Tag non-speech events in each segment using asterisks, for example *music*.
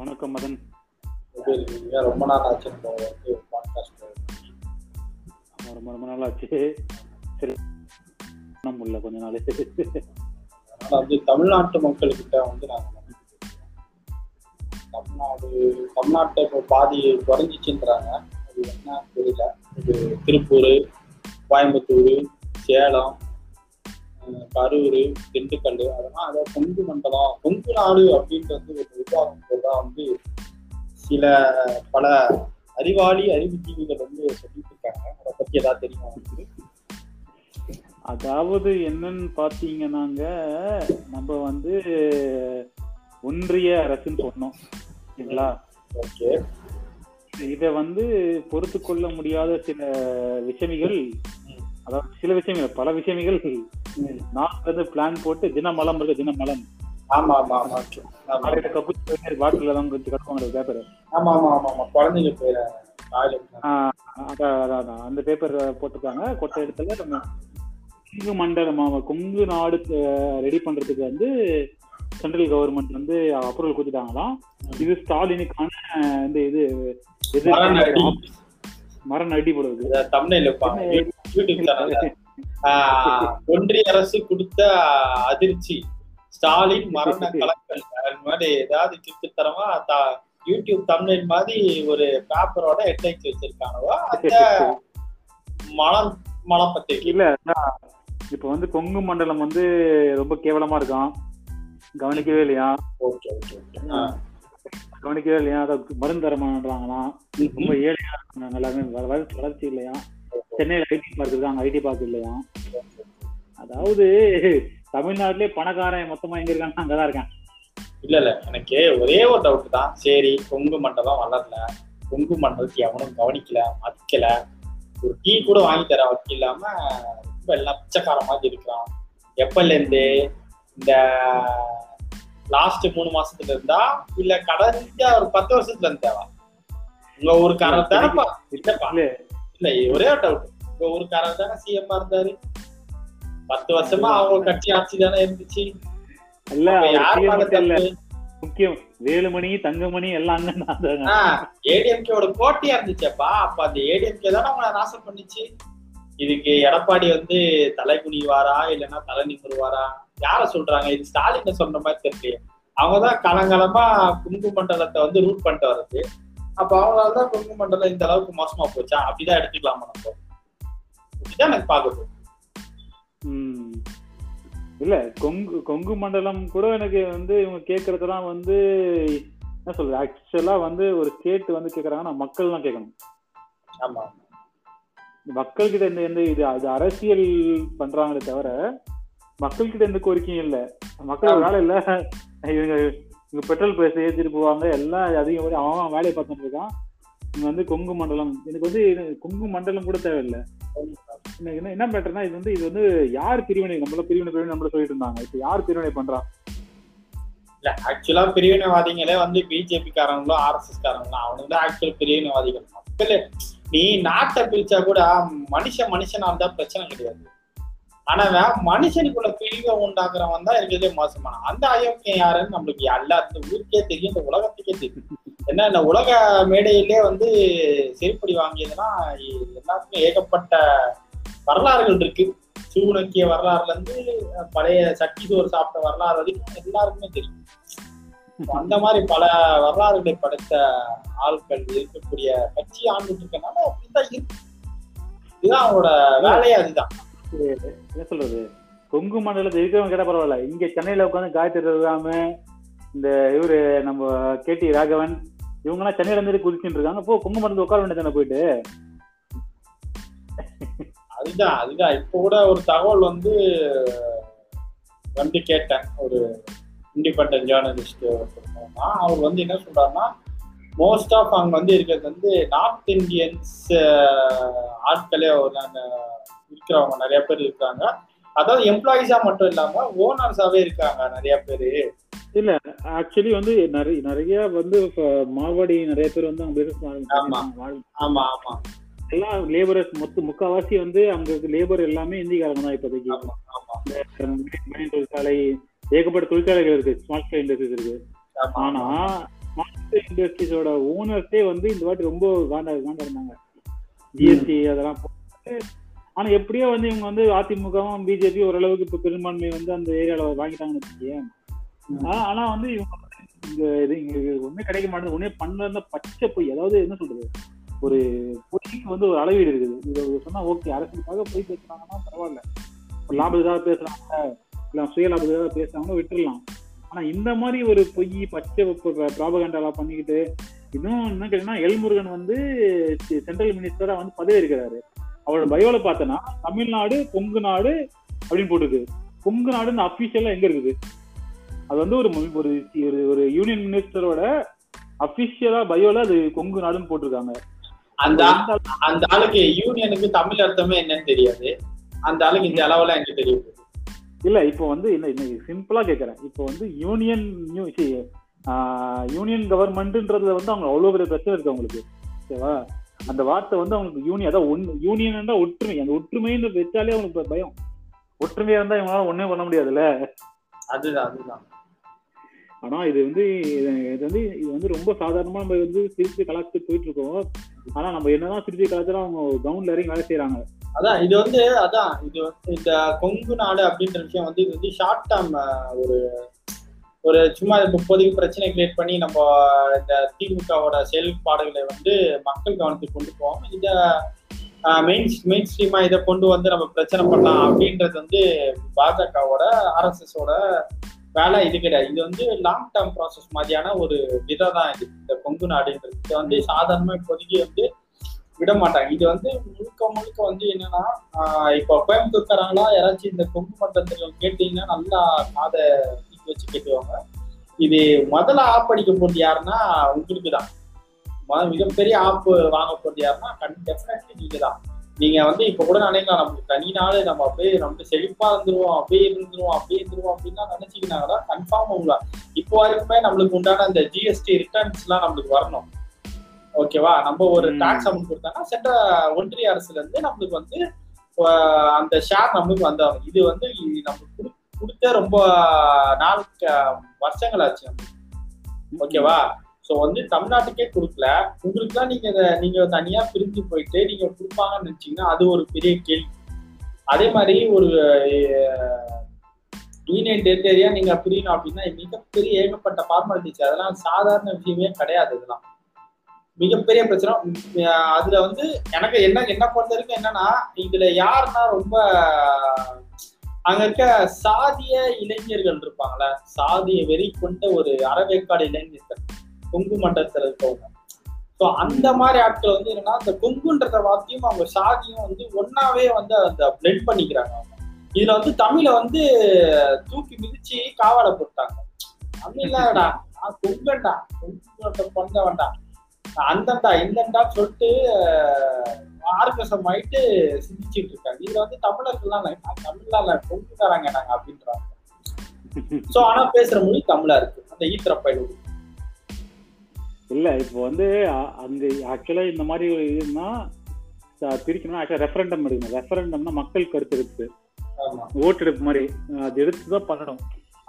வணக்கம் மதன். ரொம்ப நாள் ஆச்சு பாட்காஸ்ட் ரொம்ப ரொம்ப நாள் ஆச்சு. சரி. முடியல கொஞ்ச நாள். வந்து தமிழ்நாட்டு மக்கள்கிட்ட வந்து நாங்கள் தமிழ்நாடு தமிழ்நாட்டை இப்போ பாதி குறைஞ்சிச்சுன்றாங்க. அது என்ன தெரியல. இது திருப்பூர் கோயம்புத்தூர் சேலம் கரூர் திண்டுக்கல் அதெல்லாம் அதை கொங்கு மண்டலம் கொங்கு நாடு அப்படின்றது ஒரு நிர்வாகம் தான் வந்து சில பல அறிவாளி அறிவுஜீவிகள் வந்து சொல்லிட்டு இருக்காங்க அதை பத்தி ஏதாவது தெரியுமா உங்களுக்கு? அதாவது என்னன்னு பாத்தீங்கன்னாங்க நம்ம வந்து ஒன்றிய அரசுன்னு சொன்னோம் சரிங்களா ஓகே. இதை வந்து பொறுத்து கொள்ள முடியாத சில விஷயமிகள் அதாவது சில விஷயங்கள் பல விஷயமிகள் நான் வந்து பிளான் போட்டு தினமலம் இருக்கு தினமலம் ஆமா ஆமா ஆமா கப்பு பாட்டில் தான் கொஞ்சம் கட்டுவாங்க பேப்பர் ஆமா ஆமா ஆமா ஆமா குழந்தைங்க போயிட டாய்லெட் அதான். அந்த பேப்பர் போட்டிருக்காங்க கொட்ட இடத்துல நம்ம கொங்கு மண்டலம் கொங்கு நாடு ரெடி பண்றதுக்கு வந்து சென்ட்ரல் கவர்மெண்ட் வந்து அப்ரூவல் கொடுத்துட்டாங்களாம் இது ஸ்டாலினுக்கான இந்த இது மரண அடி. மரண ஒன்றிய அரசு கொடுத்த அதிர்ச்சி. ஸ்டாலின் மரண *laughs* கலக்கல். அது மாதிரி ஏதாவது த- யூடியூப் தமிழ் மாதிரி ஒரு பேப்பரோட ஹெட்லைன்ஸ் வச்சிருக்கானவோ அந்த மலம் மலம் பத்திரிக்கை இல்ல. இப்ப வந்து கொங்கு மண்டலம் வந்து ரொம்ப கேவலமா இருக்கான் கவனிக்கவே இல்லையா? கவனிக்கவே இல்லையா? அதாவது மருந்து தரமான்றாங்களாம் ரொம்ப ஏழையா இருக்காங்க எல்லாமே வள- வளர்ச்சி வளர்ச்சி இல்லையா? சென்னையில ஐடி பார்க் இருக்காங்க ஐடி பார்க் இல்லையா? அதாவது தமிழ்நாட்டிலே பணக்காரன் மொத்தமா எங்க இருக்காங்க அங்கதான் இருக்கான். இல்ல இல்ல. எனக்கு ஒரே ஒரு டவுட் தான். சரி கொங்கு மண்டலம் வளரல. கொங்கு மண்டலத்தை எவனும் கவனிக்கல மதிக்கல. ஒரு டீ கூட வாங்கி தர வக்கி இல்லாம ரொம்ப எல்லாம் பிச்சைக்கார மாதிரி இருக்கிறான். எப்பல இருந்து? இந்த லாஸ்ட் மூணு மாசத்துல இருந்தா இல்ல கடைசியா ஒரு பத்து வருஷத்துல இருந்தாவா? உங்க ஊருக்காரர் தானப்பா? இல்லப்பா. இல்ல ஒரே ஒரு டவுட் உங்க ஊருக்காரர் தானே சிஎம்மா இருந்தாரு. பத்து வருஷமா அவங்க கட்சி ஆட்சி தானே இருந்துச்சு. இல்ல யார்? முக்கியம் வேலுமணி தங்கமணி எல்லாம். ஏடிஎம்கேவோட போட்டியா இருந்துச்சப்பா. அப்ப அந்த ஏடிஎம்கே தானே அவங்கள நாசம் பண்ணுச்சு. இதுக்கு எடப்பாடி வந்து தலை குனிவாரா இல்லைன்னா தலை நிமிருவாரா? யார சொல்றாங்க? இது ஸ்டாலின் சொல்ற மாதிரி தெரியலையே. அவங்கதான் காலங்காலமா குங்கு மண்டலத்தை வந்து ரூட் பண்ணிட்டு வர்றது. அப்ப அவங்களால தான் குங்கு மண்டலம் இந்த அளவுக்கு மோசமா போச்சா? அப்படிதான் எடுத்துக்கலாமா நம்ம? அப்படிதான் எனக்கு பாக்குது. இல்ல கொங்கு கொங்கு மண்டலம் கூட எனக்கு வந்து இவங்க கேக்குறதெல்லாம் வந்து என்ன சொல்றது ஆக்சுவலா வந்து ஒரு ஸ்டேட் வந்து கேக்குறாங்கன்னா மக்கள் தான் கேட்கணும். ஆமா. மக்கள் கிட்ட எந்த எந்த இது அது அரசியல் பண்றாங்களே தவிர மக்கள் கிட்ட எந்த கோரிக்கையும் இல்ல. மக்கள் ஒரு வேலை இல்ல. இவங்க இங்கே பெட்ரோல் பிரைஸ் ஏற்றிட்டு போவாங்க. எல்லாம் அதிகம் வரை அவன் அவன் வேலையை பார்த்துட்டு இருக்கான். இங்கே வந்து கொங்கு மண்டலம். எனக்கு வந்து கொங்கு மண்டலம் கூட தேவையில்லை. எனக்கு என்ன என்ன பெட்டர்னா இது வந்து இது வந்து யார் பிரிவினை? நம்மள பிரிவினை பிரிவினை நம்மள சொல்லிட்டு இருந்தாங்க. இப்போ யார் பிரிவினை பண்றா இல்ல ஆக்சுவலா பிரிவினைவாதிகளே வந்து பிஜேபி காரங்களும் ஆர்எஸ்எஸ் காரங்களும் அவனுக்கு தான் ஆக்சுவல் பிரிவினைவாதிகள். மக்கள் நீ நாட்டை பிரிச்சா கூட மனுஷன் மனுஷனா இருந்தா பிரச்சனை கிடையாது. ஆனா வே- மனுஷனுக்குள்ள பிரிவை உண்டாக்குறவன் தான் இருக்கிறதே மோசமான. அந்த அயோக்கியம் யாருன்னு நம்மளுக்கு எல்லாத்து ஊருக்கே தெரியும் இந்த உலகத்துக்கே தெரியும். என்ன இந்த உலக மேடையிலே வந்து செருப்படி வாங்கியதுன்னா எல்லாத்துக்கும் ஏகப்பட்ட வரலாறுகள் இருக்கு. சூனக்கிய வரலாறுல இருந்து பழைய சக்தி சோறு சாப்பிட்ட வரலாறு வரைக்கும் எல்லாருக்குமே தெரியும். அந்த மாதிரி பல வரலாறுகளை படைத்த ஆட்கள் இருக்கக்கூடிய கட்சி ஆண்டுட்டு இருக்கனால அப்படிதான் இருக்கு. இதுதான் அவங்களோட வேலையே அதுதான். என்ன சொல்றது? கொங்கு மண்டலத்தை இருக்கிறவங்க கேட்டா பரவாயில்ல. இங்க சென்னையில உட்காந்து காயத்ரி ரகுராம இந்த இவரு நம்ம கேடி ராகவன் இவங்க எல்லாம் சென்னையில இருந்து குதிச்சுட்டு இருக்காங்க. போ கொங்கு மண்டலத்துல உட்கார வேண்டியதானே போயிட்டு? அதுதான் அதுதான். இப்போ கூட ஒரு தகவல் வந்து வந்து கேட்டேன். ஒரு இண்டிபெண்டன்ட் ஜேர்னலிஸ்ட் அவர் வந்து என்ன சொல்றாருன்னா மோஸ்ட் ஆஃப் அங்க வந்து இருக்கிறது வந்து நார்த் இந்தியன்ஸ் ஆட்களே ஒரு இருக்கிறவங்க நிறைய பேர் இருக்காங்க. அதாவது எம்ப்ளாயிஸா மட்டும் இல்லாம ஓனர்ஸாவே இருக்காங்க நிறைய பேரு. இல்ல ஆக்சுவலி வந்து நிறைய நிறைய வந்து மார்வாடி நிறைய பேர் வந்து அவங்க business ஆமா. ஆமா ஆமா. எல்லாம் லேபரர்ஸ் மொத்த முக்காவாசி வந்து அங்க லேபர் எல்லாமே இந்திக்காரங்க தான் இப்போதைக்கு. தொழிற்சாலை ஏகப்பட்ட தொழிற்சாலைகள் இருக்கு ஸ்மால் ஸ்கேல் இண்டஸ்ட்ரீஸ் இருக்கு. ஆனா இண்டஸ்ட்ரீஸோட ஓனர்ஸே வந்து இந்த வாட்டி ரொம்ப காண்டா காண்டா இருந்தாங்க ஜிஎஸ்டி அதெல்லாம் ஆனா எப்படியோ வந்து இவங்க வந்து அதிமுகவும் பிஜேபி ஓரளவுக்கு இப்ப பெரும்பான்மை வந்து அந்த ஏரியால வாங்கிட்டாங்கன்னு வச்சுக்கேன் ஆனா வந்து இவங்க இங்க இது இங்க ஒண்ணுமே கிடைக்க மாட்டேங்குது. ஒண்ணே பண்ணல பச்சை பொய். அதாவது என்ன சொல்றது? ஒரு பொய்க்கு வந்து ஒரு அளவீடு இருக்குது. இது சொன்னா ஓகே அரசுக்காக பொய் பேசுறாங்கன்னா பரவாயில்ல. ஒரு லாபத்துக்காக பேசுறாங்க. இல்ல சுய லாபத்துக்காக பேசுறாங்கன்னா விட்டுறலாம். ஆனா இந்த மாதிரி ஒரு பொய் பச்சை ப்ராபகண்டாலாம் பண்ணிக்கிட்டு இன்னும் என்ன கேட்டீங்கன்னா எல்முருகன் வந்து சென்ட்ரல் மினிஸ்டரா வந்து பதவி இருக்கிறாரு அவரோட பயோல பார்த்தனா தமிழ்நாடு கொங்கு நாடு அப்படின்னு போட்டுருக்கு கொங்கு நாடுன்னு அபிஷியலா எங்க இருக்குது? அது வந்து ஒரு ஒரு- ஒரு யூனியன் மினிஸ்டரோட அபிஷியலா பயோல அது கொங்கு நாடுன்னு போட்டிருக்காங்க. அந்த அந்த ஆளுக்கு யூனியனுக்கு தமிழ் அர்த்தமே என்னன்னு தெரியாது. அந்த ஆளுக்கு இந்த அளவுல எனக்கு தெரியும் இல்ல இப்போ வந்து என்ன சிம்பிளா கேக்குறேன். இப்போ வந்து யூனியன் யூனியன் கவர்மெண்ட்ன்றதுல வந்து அவங்க அவ்வளவு பெரிய பிரச்சனை இருக்கு அவங்களுக்கு. ஓகேவா அந்த வார்த்தை வந்து அவங்களுக்கு யூனியன் அதான் ஒன்னு யூனியன் ஒற்றுமை. அந்த ஒற்றுமைன்னு வச்சாலே அவங்களுக்கு பயம். ஒற்றுமையா இருந்தா இவங்களால ஒண்ணே பண்ண முடியாதுல்ல? அதுதான் அதுதான். ஆனா இது வந்து இது வந்து இது வந்து ரொம்ப சாதாரணமா நம்ம வந்து சிரிச்சு கலாச்சிட்டு போயிட்டு இருக்கோம் ஆனா நம்ம என்னதான் சிரிச்சு கலாச்சாரம் அவங்க கிரவுண்ட்ல இறங்கி வேலை செய்யறாங்க அதான் இது வந்து அதான் இது வந்து இந்த கொங்கு நாடு அப்படின்ற விஷயம் வந்து இது வந்து ஷார்ட் டேர்ம் ஒரு ஒரு சும்மா இப்போதைக்கு பிரச்சனை கிரியேட் பண்ணி நம்ம இந்த திமுகவோட செயல்பாடுகளை வந்து மக்கள் கவனத்துக்கு கொண்டு போவோம். இந்த மெயின் மெயின் ஸ்ட்ரீமா இதை கொண்டு வந்து நம்ம பிரச்சனை பண்ணலாம் அப்படின்றது வந்து பாஜகவோட ஆர்எஸ்எஸோட வேலை இது கிடையாது. இது வந்து லாங் டேர்ம் ப்ராசஸ் மாதிரியான ஒரு விதை தான் இது. இந்த கொங்கு நாடுன்றது. வந்து சாதாரணமாக இப்போதைக்கு வந்து விட மாட்டாங்க. இது வந்து முழுக்க முழுக்க வந்து என்னன்னா இப்போ கோயம்புத்தூர்காரங்களா யாராச்சும் இந்த கொங்கு மட்டத்தில் கேட்டீங்கன்னா நல்லா காதை வச்சு கேட்டுவாங்க இது முதல்ல ஆப் அடிக்க போறது யாருன்னா உங்களுக்கு தான் மிகப்பெரிய ஆப் வாங்க போறது யாருன்னா கண் டெஃபினெட்லி நீங்க தான் நீங்க வந்து இப்ப கூட நினைக்கலாம் நமக்கு தனி நாள் நம்ம அப்படியே நம்ம செழிப்பா இருந்துருவோம் அப்படியே இருந்துருவோம் அப்படியே இருந்துருவோம் அப்படின்னா நினைச்சீங்கன்னா கன்ஃபார்ம் உங்களா? இப்போ வரைக்குமே நம்மளுக்கு உண்டான அந்த ஜிஎஸ்டி ரிட்டர்ன்ஸ் எல்லாம் நம்மளுக்கு வரணும். ஓகேவா நம்ம ஒரு. டாக்ஸ் அமௌண்ட் கொடுத்தோம்னா சென்ற ஒன்றிய அரசுல இருந்து நம்மளுக்கு வந்து அந்த ஷேர் நம்மளுக்கு வந்தாகும் இது வந்து இ- நம்மளுக்கு ரொம்ப நாள் வருஷங்கள் ஆச்சு ஓகேவா? ஸோ வந்து தமிழ்நாட்டுக்கே கொடுக்கல. உங்களுக்குலாம் நீங்க இதை நீங்க தனியா பிரிஞ்சு போயிட்டு நீங்க கொடுப்பாங்கன்னு நினைச்சீங்கன்னா அது ஒரு பெரிய கேள்வி. அதே மாதிரி ஒரு யூனியன் டெரிட்டரியா நீங்க பிரியணும் அப்படின்னா மிகப்பெரிய ஏகப்பட்ட ஃபார்மாலிட்டிஸ் அதெல்லாம் சாதாரண விஷயமே கிடையாது இதெல்லாம். மிகப்பெரிய பிரச்சனை. அதுல வந்து எனக்கு என்ன என்ன பொறுத்த வரைக்கும் என்னன்னா இதுல யாருன்னா ரொம்ப அங்க இருக்க சாதிய இளைஞர்கள் இருப்பாங்கள சாதிய வெறி கொண்ட ஒரு அறவேக்காடு இளைஞர்கள் கொங்கு மண்டலத்துல இருக்கவங்க. ஸோ அந்த மாதிரி ஆட்கள் வந்து என்னன்னா அந்த கொங்குன்றத வார்த்தையும் அவங்க சாதியும் வந்து ஒன்னாவே வந்து அந்த பிளெண்ட் பண்ணிக்கிறாங்க அவங்க. இதுல வந்து தமிழை வந்து தூக்கி மிதிச்சு காவால போட்டாங்க. தமிழ்லடா நான் கொங்கண்டா கொங்கு பண்ண வேண்டாம். அந்தண்டா இந்தண்டா சொல்லிட்டு ஆர்கசம் ஆயிட்டு சிந்திச்சுட்டு இருக்காங்க. இதுல வந்து தமிழர்கள்லாம் இல்ல. கொங்குக்காரங்க நாங்க அப்படின்றாங்க. சோ ஆனா பேசுற மொழி தமிழா இருக்கு. அந்த ஈத்திரப்பயில இல்ல இப்போ வந்து அந்த ஆக்சுவலா இந்த மாதிரி ஒரு இதுன்னா அஹ், பிரிக்கணும்னா ஆக்சுவலா ரெஃபரண்டம் எடுக்கணும் ரெஃபரண்டம்னா மக்கள் கருத்து எடுத்து ஆமா. ஓட்டெடுப்பு மாதிரி அது எடுத்து தான் பண்ணணும்.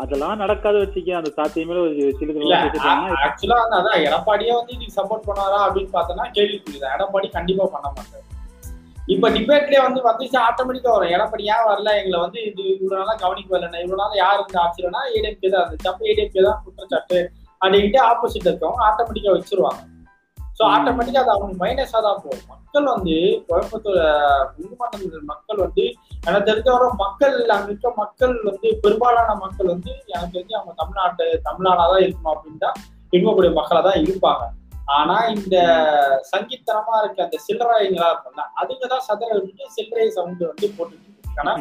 அதெல்லாம் நடக்காத வச்சுக்க. அந்த சாத்தியமே ஆக்சுவலா அதான் எடப்பாடியே வந்து நீ சப்போர்ட் பண்ணாரா அப்படின்னு பார்த்தோம்னா கேள்விக்குறிதான் எடப்பாடி கண்டிப்பா பண்ண மாட்டாரு. இப்ப டிபேட்லயே வந்து வந்துச்சு ஆட்டோமேட்டிக்கா வரும். எடப்பாடி ஏன் வரல? எங்களை வந்து இது இவ்வளவு நாளா கவனிக்க வரல இவ்வளவு நாள் யார் இருந்த ஆட்சியிலனா ஏடிஎம்கே தான் இருந்துச்சு. அப்ப ஏடிஎம்கே தான் குற்றச்சாட்டு. அப்படின்ட்டு ஆப்போசிட் இருக்கவங்க ஆட்டோமேட்டிக்கா வச்சிருவாங்க. ஸோ ம். ஆட்டோமேட்டிக்கா அது அவங்க மைனஸா தான் போகும். மக்கள் வந்து கோயம்புத்தூர் குங்குமண்டல மக்கள் வந்து எனக்கு தெரிஞ்ச வர மக்கள் அங்க இருக்க மக்கள் வந்து பெரும்பாலான மக்கள் வந்து எனக்கு தெரிஞ்சு அவங்க தமிழ்நாட்டு தமிழ்நாடாதான் இருக்கணும் அப்படின்னு தான் விரும்பக்கூடிய மக்களா தான் இருப்பாங்க. ஆனா இந்த சங்கீத்தனமா இருக்க அந்த சில்லறைங்களா இருக்கும்ல அதுங்கதான் சதுர விட்டு சில்லறை சவுண்ட் வந்து போட்டுட்டு ஆனா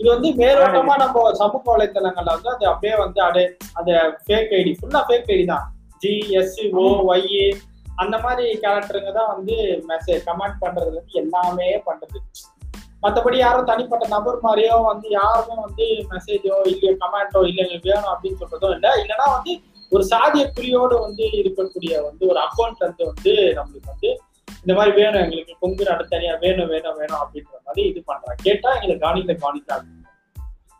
இது வந்து மேலோட்டமா நம்ம சமூக வலைத்தளங்கள்ல வந்து அது அப்படியே வந்து அடே அந்த ஃபேக் ஐடி ஃபுல்லா ஃபேக் ஐடி தான். G S O Y A அந்த மாதிரி கேரக்டருங்க தான் வந்து மெசேஜ் கமெண்ட் பண்றதுல இருந்து எல்லாமே பண்றது. மத்தபடி யாரும் தனிப்பட்ட நபர் மாதிரியோ வந்து யாருமே வந்து மெசேஜோ இல்லையோ கமெண்டோ இல்ல எங்களுக்கு வேணும் அப்படின்னு சொல்றதோ இல்ல. இல்லைன்னா வந்து ஒரு சாதிய குறியோடு வந்து இருக்கக்கூடிய வந்து ஒரு அக்கௌண்ட் வந்து வந்து நம்மளுக்கு வந்து இந்த மாதிரி வேணும் எங்களுக்கு கொங்கு நாடு தனியா வேணும் வேணும் வேணும் அப்படின்ற மாதிரி இது பண்றாங்க. கேட்டா எங்களுக்கு கவனிக்க கவனிக்க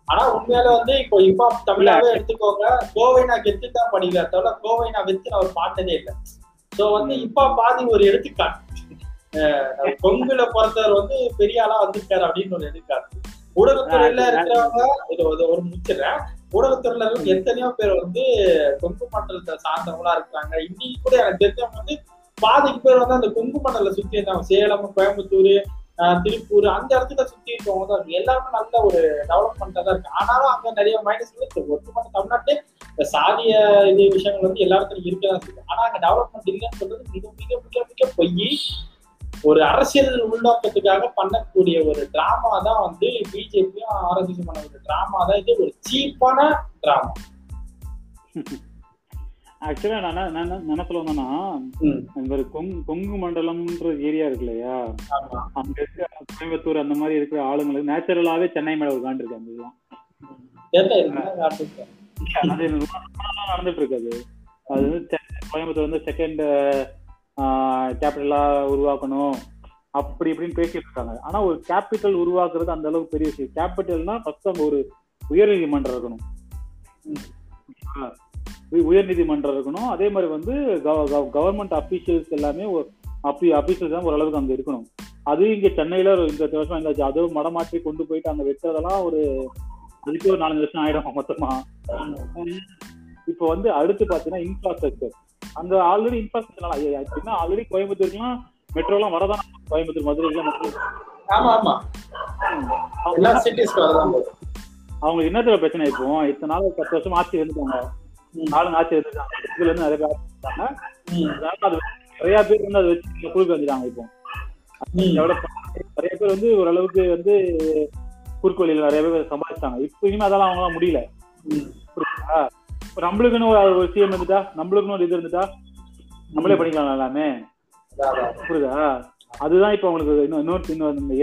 ஆனா உண்மையில வந்து இப்போ இப்போ தமிழாவே எடுத்துக்கோங்க கோவை நான் கெத்து தான் படிக்கல தவிர கோவை நான் வெத்து நான் ஒரு பாட்டதே இல்லை. சோ வந்து இப்ப பாதி ஒரு எடுத்துக்காட்டு. கொங்குல பிறந்தவர் வந்து பெரிய ஆளா வந்திருக்காரு அப்படின்னு ஒரு எடுத்துக்காட்டு. ஊடகத்துறையில இருக்கிறவங்க இது ஒரு- முடிச்சிடுறேன் ஊடகத்துறையில எத்தனையோ பேர் வந்து கொங்கு மண்டலத்தை சார்ந்தவங்களா இருக்கிறாங்க. இன்னைக்கு கூட எனக்கு தெரிஞ்சவங்க வந்து பாதிக்கு பேர் வந்து அந்த கொங்கு மண்டல சுத்தி இருந்தாங்க சேலம் கோயம்புத்தூர் திருப்பூர் அந்த இடத்துல சுத்தி இருக்கவங்க தான். எல்லாருமே நல்ல ஒரு டெவலப்மெண்டா தான் இருக்கு. ஆனாலும் அங்க நிறைய மைனஸ் இருக்கு ஒட்டுமொத்த தமிழ்நாட்டிலே இந்த சாதிய இது விஷயங்கள் வந்து எல்லாருக்கும் இருக்கதான் செய்யுது ஆனா அங்க டெவலப்மெண்ட் இல்லைன்னு சொல்றது மிக மிக மிக மிக பொய். ஒரு அரசியல் உள்நோக்கத்துக்காக பண்ணக்கூடிய ஒரு டிராமா தான் வந்து பிஜேபியும் ஆர்எஸ்எஸ் பண்ண ஒரு டிராமா தான். இது ஒரு சீப்பான டிராமா ஆக்சுவலா நான் என்ன- சொல்ல வந்தேன்னா மாதிரி கொங்கு மண்டலம்ன்ற ஏரியா இருக்கு இல்லையா அங்க இருக்க கோயம்புத்தூர் அந்த மாதிரி இருக்கிற ஆளுங்களுக்கு நேச்சுரலாவே சென்னை மேல உட்காந்துருக்காங்க இதுதான் தெரியல இது என்ன காட்டுது? அது நடந்துட்டு இருக்காது அது வந்து சென்னை- கோயம்புத்தூர் வந்து செகண்ட் கேபிட்டலா உருவாக்கணும். அப்படி இப்படின்னு பேசிட்டு இருக்காங்க ஆனா ஒரு கேபிட்டல் உருவாக்குறது அந்த அளவுக்கு பெரிய விஷயம். கேபிட்டல்னா ஃபர்ஸ்ட் அங்க ஒரு உயர்நீதிமன்றம் இருக்கணும். உயர்நீதிமன்றம் இருக்கணும். அதே மாதிரி வந்து கவர்மெண்ட் அபிஷியல்ஸ் எல்லாமே அபிஷியல்ஸ் தான் ஓரளவுக்கு அங்க இருக்கணும். அது இங்க சென்னையில இந்த வருஷம் எங்காச்சும் அதுவும் மடமாற்றி கொண்டு போயிட்டு அங்க வெட்டுறதெல்லாம் ஒரு அதுக்கே ஒரு நாலஞ்சு வருஷம் ஆயிடும் மொத்தமா. இப்போ வந்து அடுத்து பாத்தீங்கன்னா இன்ஃப்ராஸ்ட்ரக்சர் அங்க ஆல்ரெடி இன்ஃப்ராஸ்ட்ரக்சர் எப்படின்னா ஆல்ரெடி கோயம்புத்தூர்லாம் வரதான் கோயம்புத்தூர் மெட்ரோ ஆமா ஆமா. எல்லா சிட்டிஸ்க்கு வரதான் போகுது. அவங்க என்னத்துல பிரச்சனை இப்போ? இத்தனை நாள் பத்து வருஷம் ஆட்சி இருந்துட்டாங்க. ஆளுங்க ஆட்சி இருந்துட்டாங்க. இதுல இருந்து நிறைய பேர் அது நிறைய பேர் வந்து அதை வச்சு குறுக்கு வந்துட்டாங்க இப்போ. நிறைய பேர் வந்து ஓரளவுக்கு வந்து குறுக்கு வழியில நிறைய பேர் சம்பாதிச்சாங்க இப்போ இனிமே அதெல்லாம் அவங்களால முடியல நம்மளுக்குன்னு ஒரு ஒரு சிஎம் இருந்துட்டா நம்மளுக்குன்னு ஒரு இது இருந்துட்டா நம்மளே பண்ணிக்கலாம் எல்லாமே. புரியுதா? அதுதான் இப்போ அவங்களுக்கு இன்னும் இன்னொரு இன்னொரு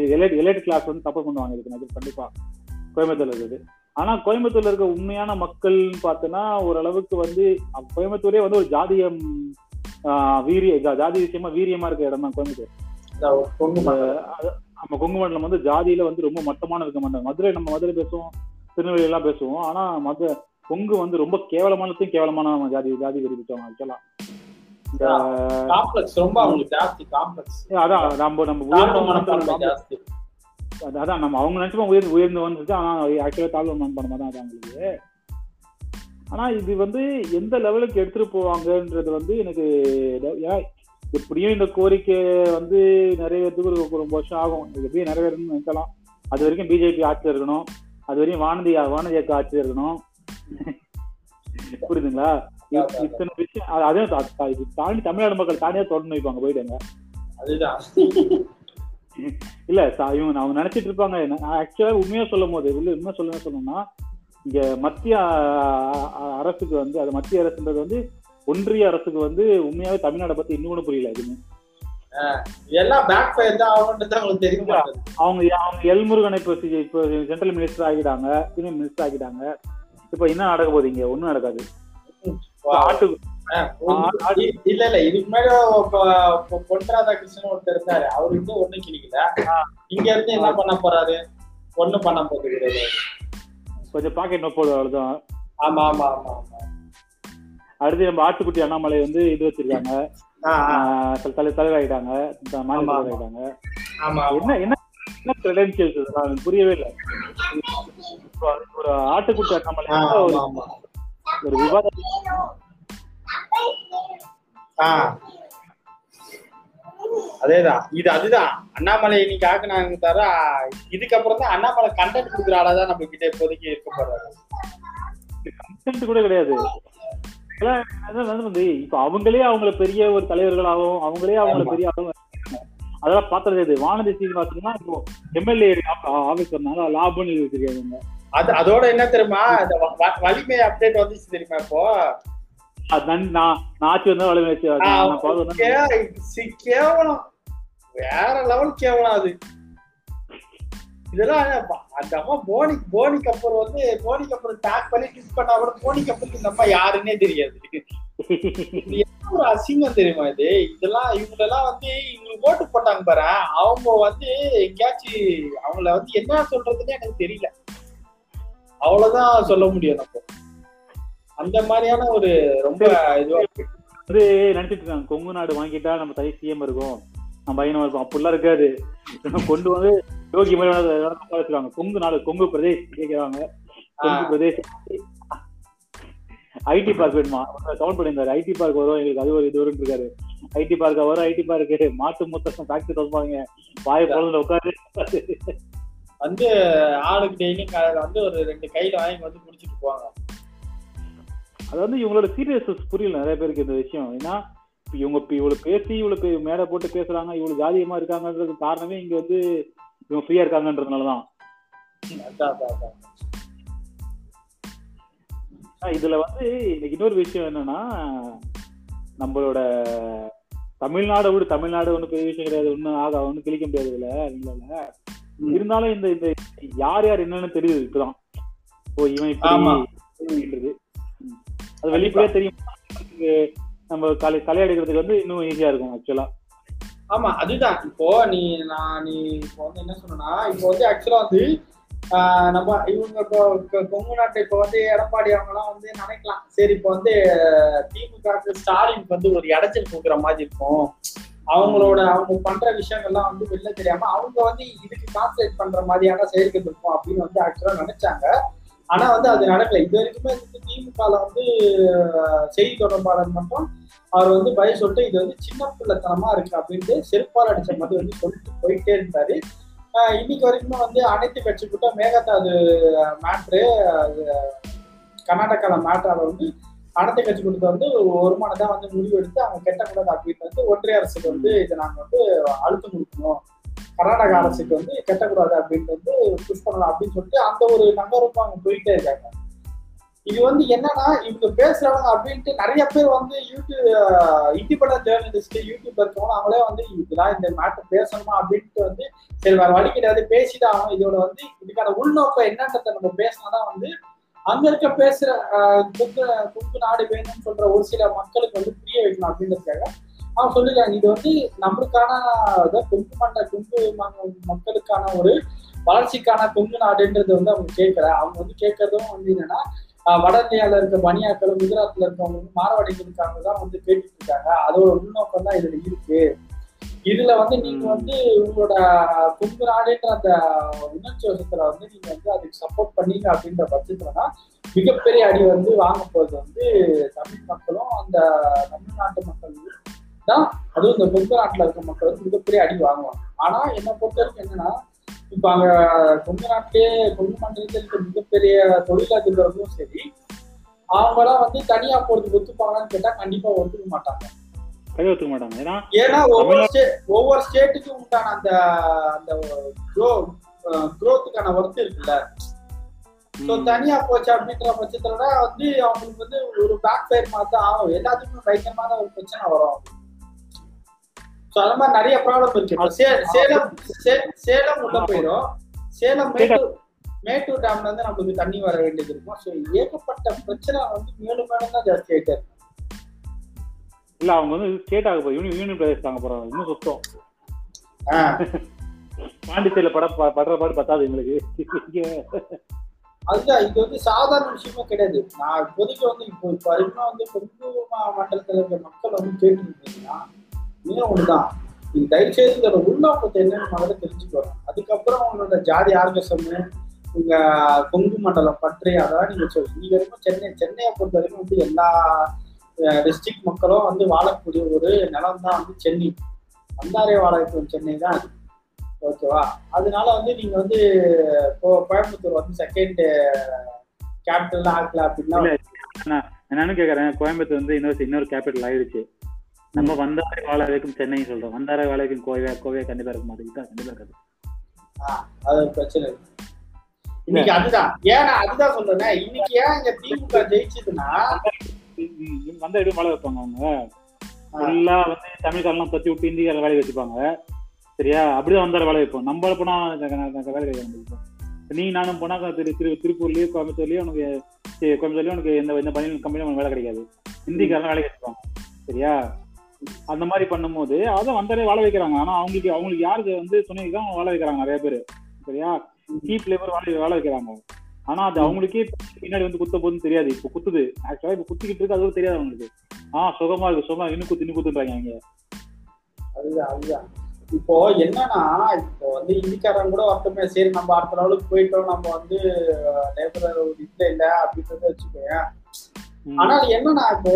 எலைட் கிளாஸ் வந்து சப்போர்ட் பண்ணுவாங்க இதுக்கு கண்டிப்பா. கோயம்புத்தூர்ல இருக்குது. ஆனா கோயம்புத்தூர்ல இருக்க உண்மையான மக்கள் பார்த்தோன்னா ஓரளவுக்கு வந்து கோயம்புத்தூரே வந்து ஒரு ஜாதியம் வீரிய ஜாதி விஷயமா வீரியமா இருக்க இடம் தான் கோயம்புத்தூர். கொங்கு நம்ம கொங்கு மண்டலம் வந்து ஜாதியில வந்து ரொம்ப மட்டமான இருக்க மாட்டோம் மதுரை நம்ம மதுரை பேசுவோம் திருநெல்வேலி எல்லாம் பேசுவோம். ஆனா மது கொங்கு வந்து ரொம்ப கேவலமானதும் கேவலமான ஜாதி ஜாதி பிடிச்சவங்க ஆக்சுவலா அதான் நம்ம நம்ம அதான் நம்ம அவங்க நினைச்சுப்போம் உயர்ந்து உயர்ந்து வந்துச்சு ஆனா ஆக்சுவலா தாழ்வு மனப்பான்மை தான் அது அவங்களுக்கு. ஆனா இது வந்து எந்த லெவலுக்கு எடுத்துட்டு போவாங்கன்றது வந்து எனக்கு எப்படியும் இந்த கோரிக்கை வந்து நிறைவேறதுக்கு ஒரு ஒரு வருஷம் ஆகும். எப்படியும் நிறைவேறணும்னு நினைக்கலாம். அது வரைக்கும் பிஜேபி ஆட்சியில் இருக்கணும். அது வரையும் வானதி வானதி இயக்க ஆட்சியில் இருக்கணும். புரியுதுங்களா? இத்தனை விஷயம் அது- தாண்டி தமிழ்நாடு மக்கள் தாண்டியா தொடர்ந்து வைப்பாங்க போயிட்டாங்க அதுதான். இல்ல இவங்க அவங்க நினைச்சிட்டு இருப்பாங்க. ஆக்சுவலா உண்மையா சொல்லும் போது உள்ள உண்மையா சொல்லுங்க சொல்லணும்னா இங்க மத்திய அரசுக்கு வந்து அது மத்திய அரசுன்றது வந்து ஒன்றிய அரசுக்கு வந்து உண்மையாவே தமிழ்நாடை பத்தி இன்னும் புரியல எதுவுமே. அவங்க அவங்க எல்முருகனை இப்போ இப்போ சென்ட்ரல் மினிஸ்டர் ஆகிட்டாங்க யூனியன் மினிஸ்டர் ஆகிட்டாங்க. இப்போ என்ன நடக்க போகுது இங்க? ஒண்ணும் நடக்காது. இல்ல இல்ல இதுக்கு பொ- பொன் ராதாகிருஷ்ணன் ஒருத்தர் இருந்தாரு. அவரு வந்து ஒண்ணும் கிளிக்கல இங்க இருந்து என்ன பண்ண போறாரு? ஒண்ணும் பண்ண கிடையாது. கொஞ்சம் பாக்கெட் நோட் அவ்வளவுதான். ஆமா ஆமா ஆமா ஆமா. அடுத்து நம்ம ஆட்டுக்குட்டி அண்ணாமலை வந்து இது வச்சிருக்காங்க. ஆஹ் தலை- தலைவராயிட்டாங்க. மாநில. தலைவராயிட்டாங்க. ஆமா என்ன என்ன என்ன கிரெடென்சியல்ஸ் இதெல்லாம்? புரியவே இல்லை. ஒரு ஆட்டுக்குட்டி அண்ணாமலை ஒரு விவாதம். அதேதான். இது அதுதான். அண்ணாமலை இன்னைக்கு ஆக்குனாங்க தர இதுக்கப்புறம் தான் அண்ணாமலை கண்டென்ட் கொடுக்குற ஆளாதான் நம்ம கிட்ட இப்போதைக்கு இருக்க போறாரு கன்சென்ட் கூட கிடையாது. வந்து இப்ப அவங்களே அவங்கள பெரிய ஒரு தலைவர்களாகவும் அவங்களே அவங்கள. பெரிய ஆளுங்க. அதெல்லாம் பார்த்தது இது வானதி சீனிவாசன்னா இப்போ எம்எல்ஏ ஆபீஸ் வந்தாங்க லாபம்னு வச்சிருக்காங்க அது அதோட என்ன தெரியுமா? வ- வலிமை அப்டேட் வந்துச்சு தெரியுமா இப்போ? ஆட்சி வந்தா சி- கேவலம். வேற லெவல் கேவலம் அது. இதெல்லாம் அந்த அம்மா போனி போனிக்கு அப்புறம் வந்து போனிக்கு அப்புறம் டேக் பண்ணி கிஸ் பண்ணா கூட போனிக்கு அப்புறம் இந்த அம்மா யாருன்னே தெரியாது. ஒரு அசிங்கம் தெரியுமா இது? இதெல்லாம் இவங்க எல்லாம் வந்து இவங்களுக்கு ஓட்டு போட்டாங்க பாரு. அவங்க வந்து எங்கேயாச்சும் அவங்கள வந்து என்ன சொல்றதுன்னு எனக்கு தெரியல. அவ்வளவுதான் சொல்ல முடியும் நம்ம அந்த மாதிரியான ஒரு ரொம்ப இதுவா. வந்து நினைச்சிட்டு இருக்காங்க. கொங்கு நாடு வாங்கிட்டா நம்ம தனி சிஎம் இருக்கும். நம்ம பையனும் இருக்கும். அப்படிலாம் இருக்காது. கொண்டு வந்து யோகி மாதிரி கொங்கு நாடு கொங்கு பிரதேஷ் கேட்கிறாங்க கொங்கு பிரதேஷ் ஐடி பார்க் வேணுமா? கவுண்ட் பண்ணியிருந்தாரு. ஐடி பார்க் வரும் எங்களுக்கு அது ஒரு இது வரும்னு இருக்காரு. ஐடி பார்க் வரும் ஐடி பார்க்கு மாட்டு மொத்தம் ஃபேக்டரி திறப்பாங்க வாய பொழுதுல உட்காரு. வந்து ஆளுக்கு டெய்லியும் காலையில வந்து ஒரு ரெண்டு கையில வாங்கி வந்து குடிச்சிட்டு போவாங்க. அது வந்து இவங்களோட சீரியஸ் புரியல. நிறைய பேருக்கு இந்த விஷயம். ஏன்னா இவங்க இப்ப இவ்வளவு பேசி இவ்வளவு மேடை போட்டு பேசுறாங்க இவ்வளவு ஜாதியமா இருக்காங்கன்றது காரணமே இங்க வந்து இவங்க ஃப்ரீயா இருக்காங்கன்றதுனாலதான். இதுல வந்து இன்னைக்கு இன்னொரு விஷயம் என்னன்னா நம்மளோட தமிழ்நாடை விட தமிழ்நாடு ஒன்றும் பெரிய விஷயம் கிடையாது ஒன்றும் ஆக ஒன்றும் கிழிக்க முடியாது இல்ல இருந்தாலும் இந்த இந்த யார் யார் என்னன்னு தெரியுது இப்பதான். ஓ இவன். இப்படி. அது வெளிப்படையா தெரியும். நம்ம கலை கலை எடுக்கிறதுக்கு வந்து இன்னும் ஈஸியா இருக்கும் ஆக்சுவலா ஆமா அதுதான். இப்போ நீ நான் நீ இப்போ வந்து என்ன சொன்னா இப்போ வந்து ஆக்சுவலா வந்து நம்ம இவங்க இப்போ கொங்கு நாட்டை இப்போ வந்து எடப்பாடி அவங்க எல்லாம் வந்து நினைக்கலாம். சரி இப்போ வந்து திமுக ஸ்டாலினுக்கு வந்து ஒரு இடைச்சல் கொடுக்குற மாதிரி இருக்கும். அவங்களோட அவங்க பண்ற விஷயங்கள்லாம் வந்து வெளில தெரியாம அவங்க வந்து இதுக்கு கான்சன்ட்ரேட் பண்ற மாதிரியான செயல்கள் இருக்கும் அப்படின்னு வந்து ஆக்சுவலா நினைச்சாங்க. ஆனா வந்து அது நடக்கல. இது வரைக்குமே வந்து திமுகல வந்து செய்தி தொடர்பாளர் மட்டும் அவர் வந்து பய சொல்லிட்டு இது வந்து சின்ன பிள்ளைத்தனமா இருக்கு அப்படின்ட்டு செருப்பால் அடிச்ச மாதிரி வந்து சொல்லிட்டு போயிட்டே இருந்தாரு. இன்னைக்கு வரைக்குமே வந்து அனைத்து கட்சி கூட்டம் மேகதாது மேட்ரு கர்நாடகால மேட்ரு வந்து அனைத்து கட்சி கூட்டத்தை வந்து ஒரு மனதான் வந்து முடிவெடுத்து அவங்க கெட்டக்கூடாது அப்படின்னு வந்து ஒன்றிய அரசுக்கு வந்து இதை நாங்க வந்து அழுத்தம் கொடுக்கணும். கர்நாடக அரசுக்கு வந்து கெட்டக்கூடாது அப்படின்னு வந்து புஷ் பண்ணலாம் அப்படின்னு சொல்லிட்டு அந்த ஒரு நகருக்கும் அவங்க போயிட்டே இருக்காங்க. இது வந்து என்னன்னா இவங்க பேசுறாங்க அப்படின்ட்டு நிறைய பேர் வந்து யூடியூப் இண்டிபெண்டன்ட் ஜேர்னலிஸ்ட் யூடியூப் இருக்கவங்க அவங்களே வந்து இதெல்லாம் இந்த மேட்டர் பேசணுமா அப்படின்ட்டு வந்து சரி வேற வழி கிடையாது பேசிதான் ஆகணும். இதோட வந்து இதுக்கான உள்நோக்கம் என்னன்றதை நம்ம பேசினாதான் வந்து அங்க இருக்க பேசுற குங்கு நாடு வேணும்னு சொல்ற ஒரு சில மக்களுக்கு வந்து புரிய வைக்கணும் அப்படின்றதுக்காக அவங்க சொல்லிருக்காங்க இது வந்து நம்மளுக்கான கொங்கு மண்ட கொங்கு மக்களுக்கான ஒரு வளர்ச்சிக்கான கொங்கு நாடுன்றது வந்து அவங்க கேட்கல அவங்க வந்து கேட்கறதும் வந்து என்னன்னா வட இந்தியால இருக்க பனியாக்களும் குஜராத்ல இருக்கவங்க வந்து மாரவாடிகளுக்காக தான் வந்து கேட்டுட்டு இருக்காங்க அதோட உள்நோக்கம் தான் இதுல இருக்கு. இதுல வந்து நீங்க. வந்து உங்களோட கொங்கு நாடுன்ற அந்த உணர்ச்சி வசத்துல வந்து நீங்க வந்து அதுக்கு சப்போர்ட் பண்ணீங்க அப்படின்ற பட்சத்துலதான் மிகப்பெரிய அடி வந்து வாங்க போறது வந்து தமிழ் மக்களும் அந்த தமிழ்நாட்டு மக்கள் தான் அதுவும் இந்த கொங்கு நாட்டுல இருக்க மக்கள் வந்து மிகப்பெரிய அடி வாங்குவாங்க. ஆனா என்னை பொறுத்த வரைக்கும் என்னன்னா இப்ப அங்க கொங்கு நாட்டிலே கொங்கு மண்டலத்தில் இருக்க மிகப்பெரிய தொழிலதிபர்களும் சரி அவங்களாம் வந்து தனியா போறதுக்கு ஒத்துப்பாங்கன்னு கேட்டா கண்டிப்பா ஒத்துக்க மாட்டாங்க. ஒத்துக்க மாட்டாங்க. ஏன்னா ஏன்னா ஒவ்வொரு ஸ்டே ஒவ்வொரு ஸ்டேட்டுக்கும் உண்டான அந்த அந்த க்ரோ க்ரோத்துக்கான ஒர்க் இருக்குல்ல. ஸோ தனியா போச்சு அப்படின்ற பட்சத்துல வந்து அவங்களுக்கு வந்து ஒரு பேக் ஃபயர் மாதிரி தான் ஆகும். எல்லாத்துக்குமே பயங்கரமான ஒரு பிரச்சனை வரும். ஸோ அது மாதிரி நிறைய ப்ராப்ளம் இருக்கு. சே- சேலம் சே- சேலம் உள்ள போயிடும். சேலம் மேட்டூர் மேட்டூர் டேம்ல இருந்து நம்மளுக்கு தண்ணி வர வேண்டியது இருக்கும். ஸோ ஏகப்பட்ட பிரச்சனை வந்து மேலும் மேலும் தான் ஜாஸ்தி ஆயிட்டே இருக்கு. இல்ல அவங்க வந்து ஸ்டேட் ஆக போய் யூனியன் யூனியன் பிரதேச தாங்க போறாங்க இன்னும் சுத்தம். *laughs* பாண்டிச்சேரியில பட படுற பாடு பத்தாது எங்களுக்கு. அதுதான் இது வந்து சாதாரண விஷயமே கிடையாது. நான் இப்போதைக்கு வந்து இப்போ இப்போ வந்து கொங்கு மண்டலத்துல இருக்க மக்கள் வந்து கேட்டுருக்கீங்கன்னா இன்னும் ஒண்ணுதான். நீங்க தயவுசெய்து இதோட உள்நோக்கத்தை என்னன்னு முதல்ல தெரிஞ்சுக்கணும் அதுக்கப்புறம் உங்களோட ஜாதி ஆர்கசம் உங்க கொங்கு மண்டலம் பற்றி அதெல்லாம் நீங்க சொல்லு. நீங்க வரைக்கும் சென்னை சென்னையை பொறுத்த வரைக்கும் வந்து எல்லா டிஸ்ட்ரிக்ட் மக்களும் வந்து வாழக்கூடிய ஒரு நிலம் தான் வந்து சென்னை. அந்தாரிய வாழக்கூடிய சென்னை தான். அது. ஓகேவா? அதனால வந்து நீங்க வந்து இப்போ கோயம்புத்தூர் வந்து செகண்ட் கேபிட்டல் ஆகல அப்படின்னா இல்ல. நான் நானும் கேக்குறேன். கோயம்புத்தூர் வந்து இன்னொரு இன்னொரு கேபிட்டல் ஆயிடுச்சு. நம்ம வந்தாரை வாழ வைக்கும் சென்னை சொல்றோம். வந்தாரை வாழ வைக்கும் கோவை கோவை கண்டிப்பா இருக்க மாட்டேங்குது. கண்டிப்பா இருக்காது. அது பிரச்சனை இன்னைக்கு அதுதான். ஏன்னா அதுதான் சொல்றேன் இன்னைக்கு ஏன் இங்க திமுக ஜெயிச்சதுன்னா வந்த இடம் வாழ வைப்பாங்க அவங்க? ஃபுல்லா வந்து தமிழ்காரெல்லாம் பத்தி விட்டு இந்திக்கார வேலைக்கு வச்சுப்பாங்க. சரியா? அப்படிதான் வந்தார வேலை வைப்போம். நம்ம போனா வேலை கிடையாது நீ நானும் போனா திரு திரு திருப்பூர்லயோ கோயம்புத்தூர்லயோ உனக்கு கோயம்புத்தூர்லயோ உனக்கு எந்த எந்த பணி கம்பெனியும் வேலை கிடைக்காது. ஹிந்திக்காரன் வேலைக்கு வச்சுப்பாங்க. சரியா? அந்த மாதிரி பண்ணும்போது அதான் வந்தாலே வாழ வைக்கிறாங்க. ஆனா அவங்களுக்கு அவங்களுக்கு யாருக்கு வந்து துணைக்கு தான் வாழ வைக்கிறாங்க நிறைய பேர். சரியா? சீப் லேபர் வாழ வாழ வைக்கிறாங்க. ஆனா அது அவங்களுக்கே பின்னாடி வந்து குத்த போகுதுன்னு தெரியாது. இப்போ குத்துது. ஆக்சுவலா இப்போ குத்திக்கிட்டு இருக்கு அது கூட தெரியாது அவங்களுக்கு. ஆஹ் சுகமா இருக்கு சுகமா இன்னும் குத்து இன்னும் குத்துன்றாங்க அவங்க அதுதான் அதுதான். இப்போ என்னன்னா இப்போ வந்து இந்திக்காரங்க கூட ஒருத்தமே சரி நம்ம அடுத்த லெவலுக்கு போயிட்டோம். நம்ம வந்து லேபர் இதுல இல்ல அப்படின்றத வச்சுக்கோங்க ம். ஆனால் என்னன்னா இப்போ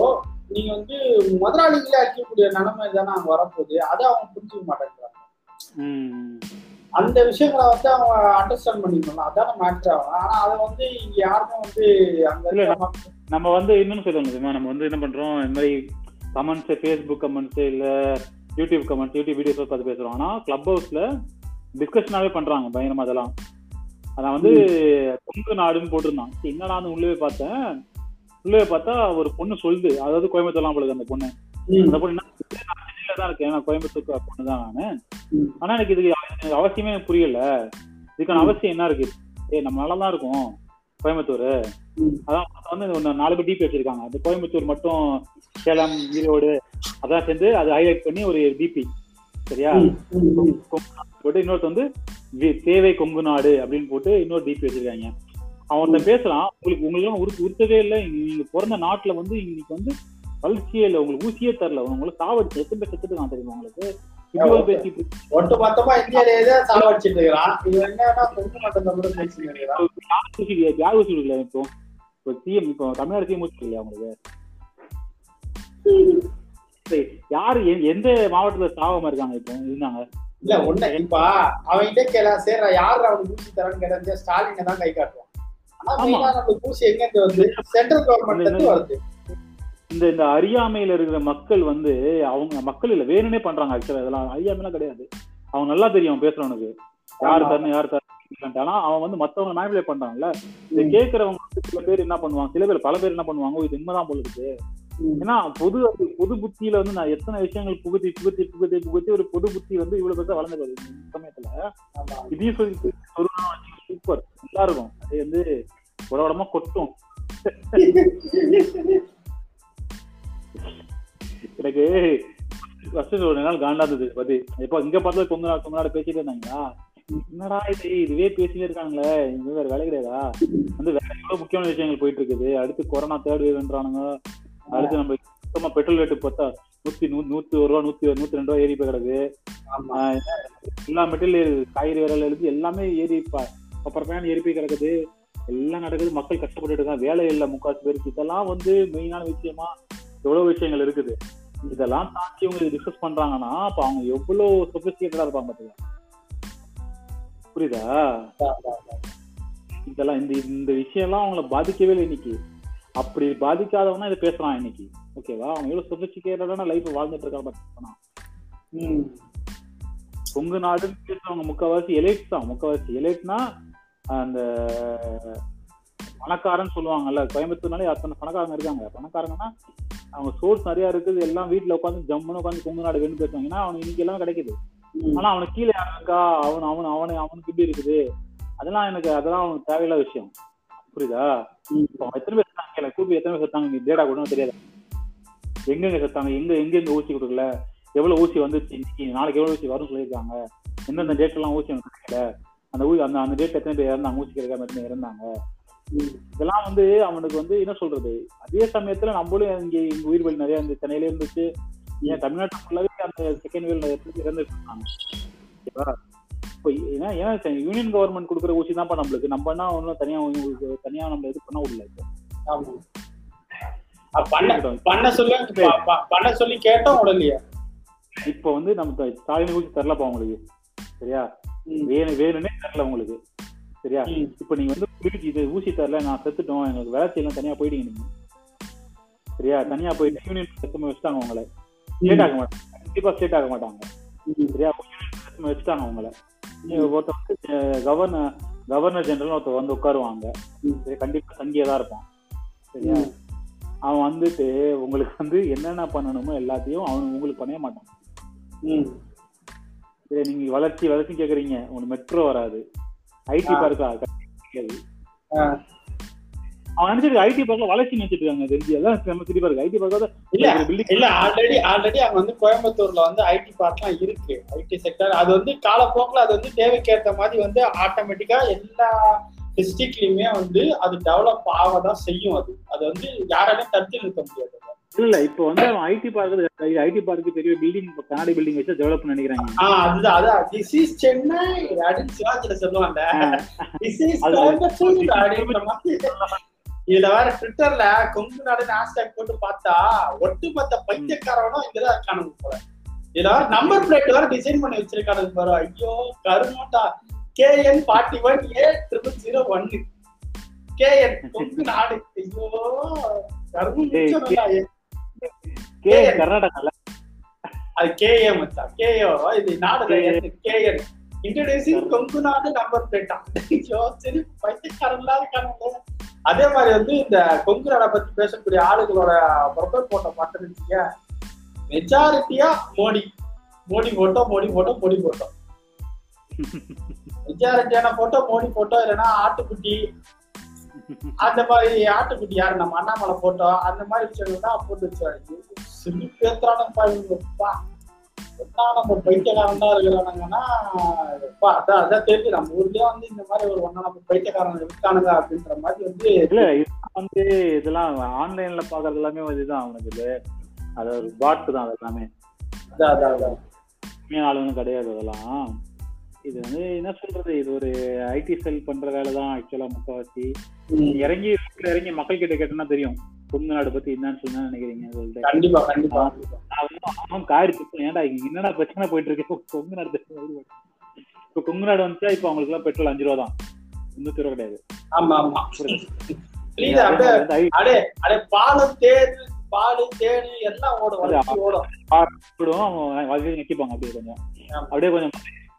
நீங்க வந்து முதலாளிகளே அடிக்கக்கூடிய நிலைமை தானே அங்க வரப்போகுது. அதை அவங்க புரிஞ்சுக்க மாட்டேங்கிறாங்க. அந்த விஷயங்களை வந்து அவங்க அண்டர்ஸ்டாண்ட் பண்ணிக்கணும். அதான மேட்ரு ஆகும். ஆனா அதை வந்து இங்க யாருமே வந்து அங்க நம்ம வந்து இன்னொன்னு தெரியுமா? நம்ம வந்து என்ன பண்றோம்? இந்த மாதிரி கமெண்ட்ஸ் ஃபேஸ்புக் கமெண்ட்ஸ் இல்ல யூடியூப் கமெண்ட்ஸ் யூடியூப் வீடியோஸ் பார்த்து பேசுறோம். ஆனா கிளப் ஹவுஸ்ல டிஸ்கஷனாவே பண்றாங்க. பயங்கரமா அதெல்லாம். அதான் வந்து கொங்கு நாடுன்னு போட்டிருந்தான். என்னடா உள்ளே பார்த்தேன். உள்ளே பார்த்தா ஒரு பொண்ணு சொல்லுது. அதாவது கோயம்புத்தூர்லாம் போலுது அந்த பொண்ணு. அந்த பொண்ணு என்ன நான் சென்னையில தான் இருக்கேன். நான் கோயம்புத்தூர் பொண்ணு தான் நானு. ஆனா எனக்கு இதுக்கு அவ- அவசியமே புரியல. இதுக்கான. அவசியம் என்ன இருக்கு? ஏய் நம்ம நல்லா தான் இருக்கோம் கோயம்புத்தூர். அதான் வந்து நாலு பேர் டிபி வச்சிருக்காங்க. அந்த கோயம்புத்தூர் மட்டும் சேலம் ஈரோடு அதான் சேர்ந்து அதை ஹைலைட் பண்ணி ஒரு டிபி சரியா. போட்டு இன்னொருத்த வந்து தேவை கொங்கு நாடு அப்படின்னு போட்டு இன்னொரு டிபி வச்சிருக்காங்க. அவன் ஒருத்தன் பேசுறான் உங்களுக்கு உங்களுக்கு உரு உறுத்தவே இல்லை. நீங்க பிறந்த நாட்டுல வந்து இன்னைக்கு வந்து வளர்ச்சியே இல்லை. உங்களுக்கு ஊசியே தரல. உங்களுக்கு சாவடிச்சு எத்தனை பேர் செத்துட்டு நான் தெரியுமா உங்களுக்கு. ஒட்டு மொத்தமா இந்தியாலேயே சாவடிச்சிட்டு இருக்கிறான். இது என்னன்னா கொங்கு மட்டும் கூட பேசிட்டு இப்போ இப்போ சிஎம் இப்போ தமிழ்நாடு சிஎம் இல்லையா உங்களுக்கு? யாரு எந்த மாவட்டத்துல சாவாம இருக்காங்க இப்போ? இருந்தாங்க. இல்ல ஒண்ணு இப்ப அவன்கிட்ட கேள சரி யாரு அவனுக்கு ஊசி தரேன்னு கேட்டா ஸ்டாலினை தான் கை காட்டுவான். இந்த இந்த அறியாமையில இருக்கிற மக்கள் வந்து அவங்க மக்கள் இல்ல வேணும்னே பண்றாங்க ஆக்சுவலா இதெல்லாம். அறியாமைலாம் கிடையாது. அவங்க நல்லா தெரியும் அவன் பேசுறவனுக்கு. யார். தரணும் யார் தரணும். ஆனா அவன் வந்து மத்தவங்க மேனிபுலேட் பண்றாங்கல்ல இதை. கேட்கறவங்க சில பேர் என்ன பண்ணுவாங்க சில பேர் பல பேர் என்ன பண்ணுவாங்க "ஓ, இது உண்மைதான் போல இருக்கு. ஏன்னா பொது பொது புத்தியில வந்து நான் எத்தனை விஷயங்கள் புகுத்தி புகுத்தி புகுத்தி புகுத்தி ஒரு பொது புத்தி வந்து இவ்வளவு பெருசா வளர்ந்து சமயத்துல. இதையும் சொல்லி சூப்பர் நல்லா இருக்கும் அது வந்து ஒரு உடம்பா கொட்டும். எனக்கு ஃபர்ஸ்ட் ஒரு நாள் காண்டா இருந்தது பத்தி இப்போ இங்க பார்த்தா கொஞ்ச நாள் கொஞ்ச நாள் பேசிட்டே இருந்தாங்களா? என்னடா இது? இதுவே பேசிட்டே இருக்காங்களே. இது வேற வேலை கிடையாதா? வந்து வேற எவ்வளவு முக்கியமான விஷயங்கள் போயிட்டு இருக்குது அடுத்து கொரோனா தேர்ட் வேவ்ன்றானுங்க அடுத்து நம்ம சுத்தமா பெட்ரோல் ரேட்டு பார்த்தா நூத்தி நூ நூத்தி ஒரு ரூபா நூத்தி நூத்தி ரெண்டு ரூபா ஏறி போய் கிடக்கு. எல்லா மெட்டீரியல் காய்கறி விரல் எழுதி எல்லாமே ஏறி அப்புறம் போய் கிடக்குது. எல்லாம் நடக்குது. மக்கள் கஷ்டப்பட்டு இருக்காங்க. வேலை இல்லை முக்காசு பேருக்கு. இதெல்லாம் வந்து மெயினான விஷயமா எவ்வளவு விஷயங்கள் இருக்குது. இதெல்லாம் தாண்டி இவங்க டிஸ்கஸ் பண்றாங்கன்னா அப்ப அவங்க எவ்வளவு சொபிஸ்டிகேட்டடா இருப்பாங்க பாத்தீங்களா? புரியுதா? இதெல்லாம் இந்த இந்த விஷயம்லாம் அவங்கள பாதிக்கவே இல்லை இன்னைக்கு. அப்படி பாதிக்காதவனா இதை பேசுறான் இன்னைக்கு. ஓகேவா அவன் எவ்வளவு சொபிஸ்டிகேட்டடான லைஃப் வாழ்ந்துட்டு இருக்கான் பாத்தீங்கன்னா ம். கொங்கு நாடுன்னு பேசுறவங்க முக்கால்வாசி எலைட் தான். முக்கால்வாசி எலைட்னா அந்த பணக்காரன்னு சொல்லுவாங்கல்ல கோயம்புத்தூர்னாலே அத்தனை பணக்காரங்க இருக்காங்க. பணக்காரங்கன்னா அவங்க சோர்ஸ் நிறைய இருக்குது. எல்லாம் வீட்டுல உட்காந்து ஜம்முன்னு உட்காந்து கொங்கு நாடு வேணும் பேசுவாங்க. ஏன்னா அவனுக்கு இன்னைக்கு எல்லாம் கிடைக்குது. ஆனா அவனுக்கு கீழே யார் இருக்கா? அவன் அவன் அவனு அவனுக்கு இப்படி இருக்குது. அதெல்லாம் எனக்கு அதெல்லாம் அவனுக்கு தேவையில்லாத விஷயம். புரியுதா? அவன் எத்தனை பேர் செத்தாங்க. கூப்பி எத்தனை பேர் செத்தாங்க? நீ டேட்டா கூட தெரியாது. எங்கெங்க செத்தாங்க? எங்க எங்க எங்க ஊசி கொடுக்கல? எவ்வளவு ஊசி வந்துச்சு? இன்னைக்கு நாளைக்கு எவ்வளவு ஊசி வரும்னு சொல்லியிருக்காங்க. எந்தெந்த டேட் எல்லாம் ஊசி எனக்கு கிடைக்கல அந்த ஊசி அந்த அந்த டேட் எத்தனை பேர் இறந்தாங்க? ஊசி கிடைக்காம எத்தனை இறந்தாங்க. இதெல்லாம் வந்து அவனுக்கு வந்து என்ன சொல்றது? அதே சமயத்துல நம்மளும் இங்க இங்க உயிர் பலி நிறைய இந்த சென்னையில இருந்துச்சு. ஏன் தமிழ்நாட்டு ஃபுல்லாவே அந்த செகண்ட் வேல் இறந்துட்டு இருக்காங்க. ஓகேவா? இப்போ ஏன்னா ஏன் யூனியன் கவர்மெண்ட் கொடுக்குற ஊசி தான்ப்பா நம்மளுக்கு. நம்மனா ஒன்றும் தனியா உங்களுக்கு தனியா நம்ம இது பண்ண விடல பண்ண சொல்லி பண்ண சொல்லி கேட்டோம் உடலையா இப்போ வந்து நம்ம ஸ்டாலின் ஊசி தரலப்பா உங்களுக்கு சரியா? வேணும் வேணும்னே தரல உங்களுக்கு. சரியா? இப்போ நீங்க வந்து பிடிச்சி இது ஊசி தரல நான் செத்துட்டோம் எங்களுக்கு வளர்ச்சி எல்லாம் தனியா போயிட்டீங்க நீங்க. சரியா? தனியா போயிட்டு யூனியன் பிரச்சனை வச்சுட்டாங்க உங்களை. ஸ்டேட் ஆக மாட்டாங்க. கண்டிப்பா ஸ்டேட் ஆக மாட்டாங்க. சரியா? யூனியன் பிரச்சனை வச்சுட்டாங்க உங்களை. நீங்க ஒருத்தர் வந்து கவர்னர் கவர்னர் ஜெனரல் ஒருத்தர் வந்து உட்காருவாங்க. கண்டிப்பா சங்கியா தான் இருப்பான். சரியா? அவன் வந்துட்டு உங்களுக்கு வந்து என்னென்ன பண்ணணுமோ எல்லாத்தையும் அவன் உங்களுக்கு பண்ணவே மாட்டான். சரி நீங்க வளர்ச்சி வளர்ச்சி கேக்குறீங்க. உங்களுக்கு மெட்ரோ வராது. ஐடி. பார்க்கா. அவன் நினைச்சிட்டு ஐடி பார்க்கல வளர்ச்சி நினைச்சிட்டு இருக்காங்க தெரிஞ்சு. எல்லாம் நம்ம திருப்பி இருக்கு ஐடி பார்க்காத இல்ல பில்டிங் இல்ல ஆல்ரெடி ஆல்ரெடி அங்க வந்து கோயம்புத்தூர்ல வந்து ஐடி பார்க்லாம் இருக்கு. ஐடி செக்டர் அது வந்து காலப்போக்கில் அது வந்து தேவைக்கேற்ற மாதிரி வந்து ஆட்டோமேட்டிக்கா எல்லா பிசிக்கலியுமே வந்து அது டெவலப் ஆகதான் செய்யும் அது. அது வந்து யாராலையும் தடுத்து நிறுத்த முடியாது. இல்ல இப்போ வந்து அவன் ஐடி பார்க்கு ஐடி பார்க்கு பெரிய பில்டிங் கண்ணாடி பில்டிங் வச்சு டெவலப் நினைக்கிறாங்க. ஆஹ் அதுதான் அதான் திஸ் இஸ் சென்னை அப்படின்னு சிவாஜில சொல்லுவாங்க. திஸ் இஸ் இதுல வேற ட்விட்டர்ல கொங்கு நாடு ஹேஷ்டேக் போட்டு பார்த்தா ஒட்டுமொத்த பைத்தியக்காரனும் இங்கதான் இருக்கானுங்க போல. இதுல வேற நம்பர் பிளேட் வேற டிசைன் பண்ணி வச்சிருக்கானுங்க பாரு. ஐயோ கருமாட்டா. KN forty one A triple zero ஒன்னு கேஎன் கொங்கு நாடு. ஐயோ மிச்சம்டா. கே கர்நாடகால. அது கேஏ மச்சான். கேஏ இது நாடு இன்ட்ரடியூசிங் கொங்கு நாடு நம்பர் பிளேட்டா சரி பைத்தியக்காரங்களா அதே மாதிரி வந்து இந்த கொங்கு நாடை பத்தி பேசக்கூடிய ஆளுகளோட ப்ரொஃபைல் போட்டோ பார்த்துருந்துச்சீங்க மெஜாரிட்டியா Modi. Modi photo Modi photo Modi photo மெஜாரிட்டியான photo Modi photo இல்லைன்னா ஆட்டுக்குட்டி அந்த மாதிரி ஆட்டுக்குட்டி யாரு? நம்ம அண்ணாமலை போட்டோ அந்த மாதிரி விஷயங்கள் தான் போட்டு வச்சாரு சிறு பேத்துறானப்பா இவங்கப்பா என்ன நம்ம பைத்தியக்காரன் தான் இருக்கிறானுங்கன்னா அப்பா, அதான் அதான் தெரியுது நம்ம ஊர்லயே வந்து இந்த மாதிரி ஒரு ஒன்னா நம்ம பைத்தியக்காரன் இருக்கானுங்க அப்படின்ற மாதிரி வந்து இல்ல இதெல்லாம் வந்து இதெல்லாம் ஆன்லைன்ல பாக்குறது எல்லாமே இதுதான் அவனுக்கு இது. அது ஒரு பாட்டு தான் அது எல்லாமே அதான். அதான் அதான் கிடையாது அதெல்லாம். இது வந்து என்ன சொல்றது? இது ஒரு ஐடி செல் பண்ற வேலை தான் ஆக்சுவலா முக்காவாசி. இறங்கி இறங்கி மக்கள் கிட்ட கேட்டோம்னா தெரியும். கொங்கு நாடு பத்தி என்னன்னு சொன்னா நினைக்கிறீங்க சொல்லிட்டு. கண்டிப்பா கண்டிப்பா. அவன் காரி திட்டம் ஏன்டா இங்க என்னடா பிரச்சனை போயிட்டு இருக்கு? கொங்கு நாடு. இப்ப கொங்கு நாடு வந்துச்சா இப்ப அவங்களுக்கு எல்லாம் பெட்ரோல் அஞ்சு ரூபா தான். முன்னூத்தி ரூபா கிடையாது. ஆமா ஆமா. பாலு தேனு பாலு தேனு எல்லாம் ஓடும் ஓடும். அவங்க நிக்கிப்பாங்க அப்படியே கொஞ்சம். அப்படியே கொஞ்சம்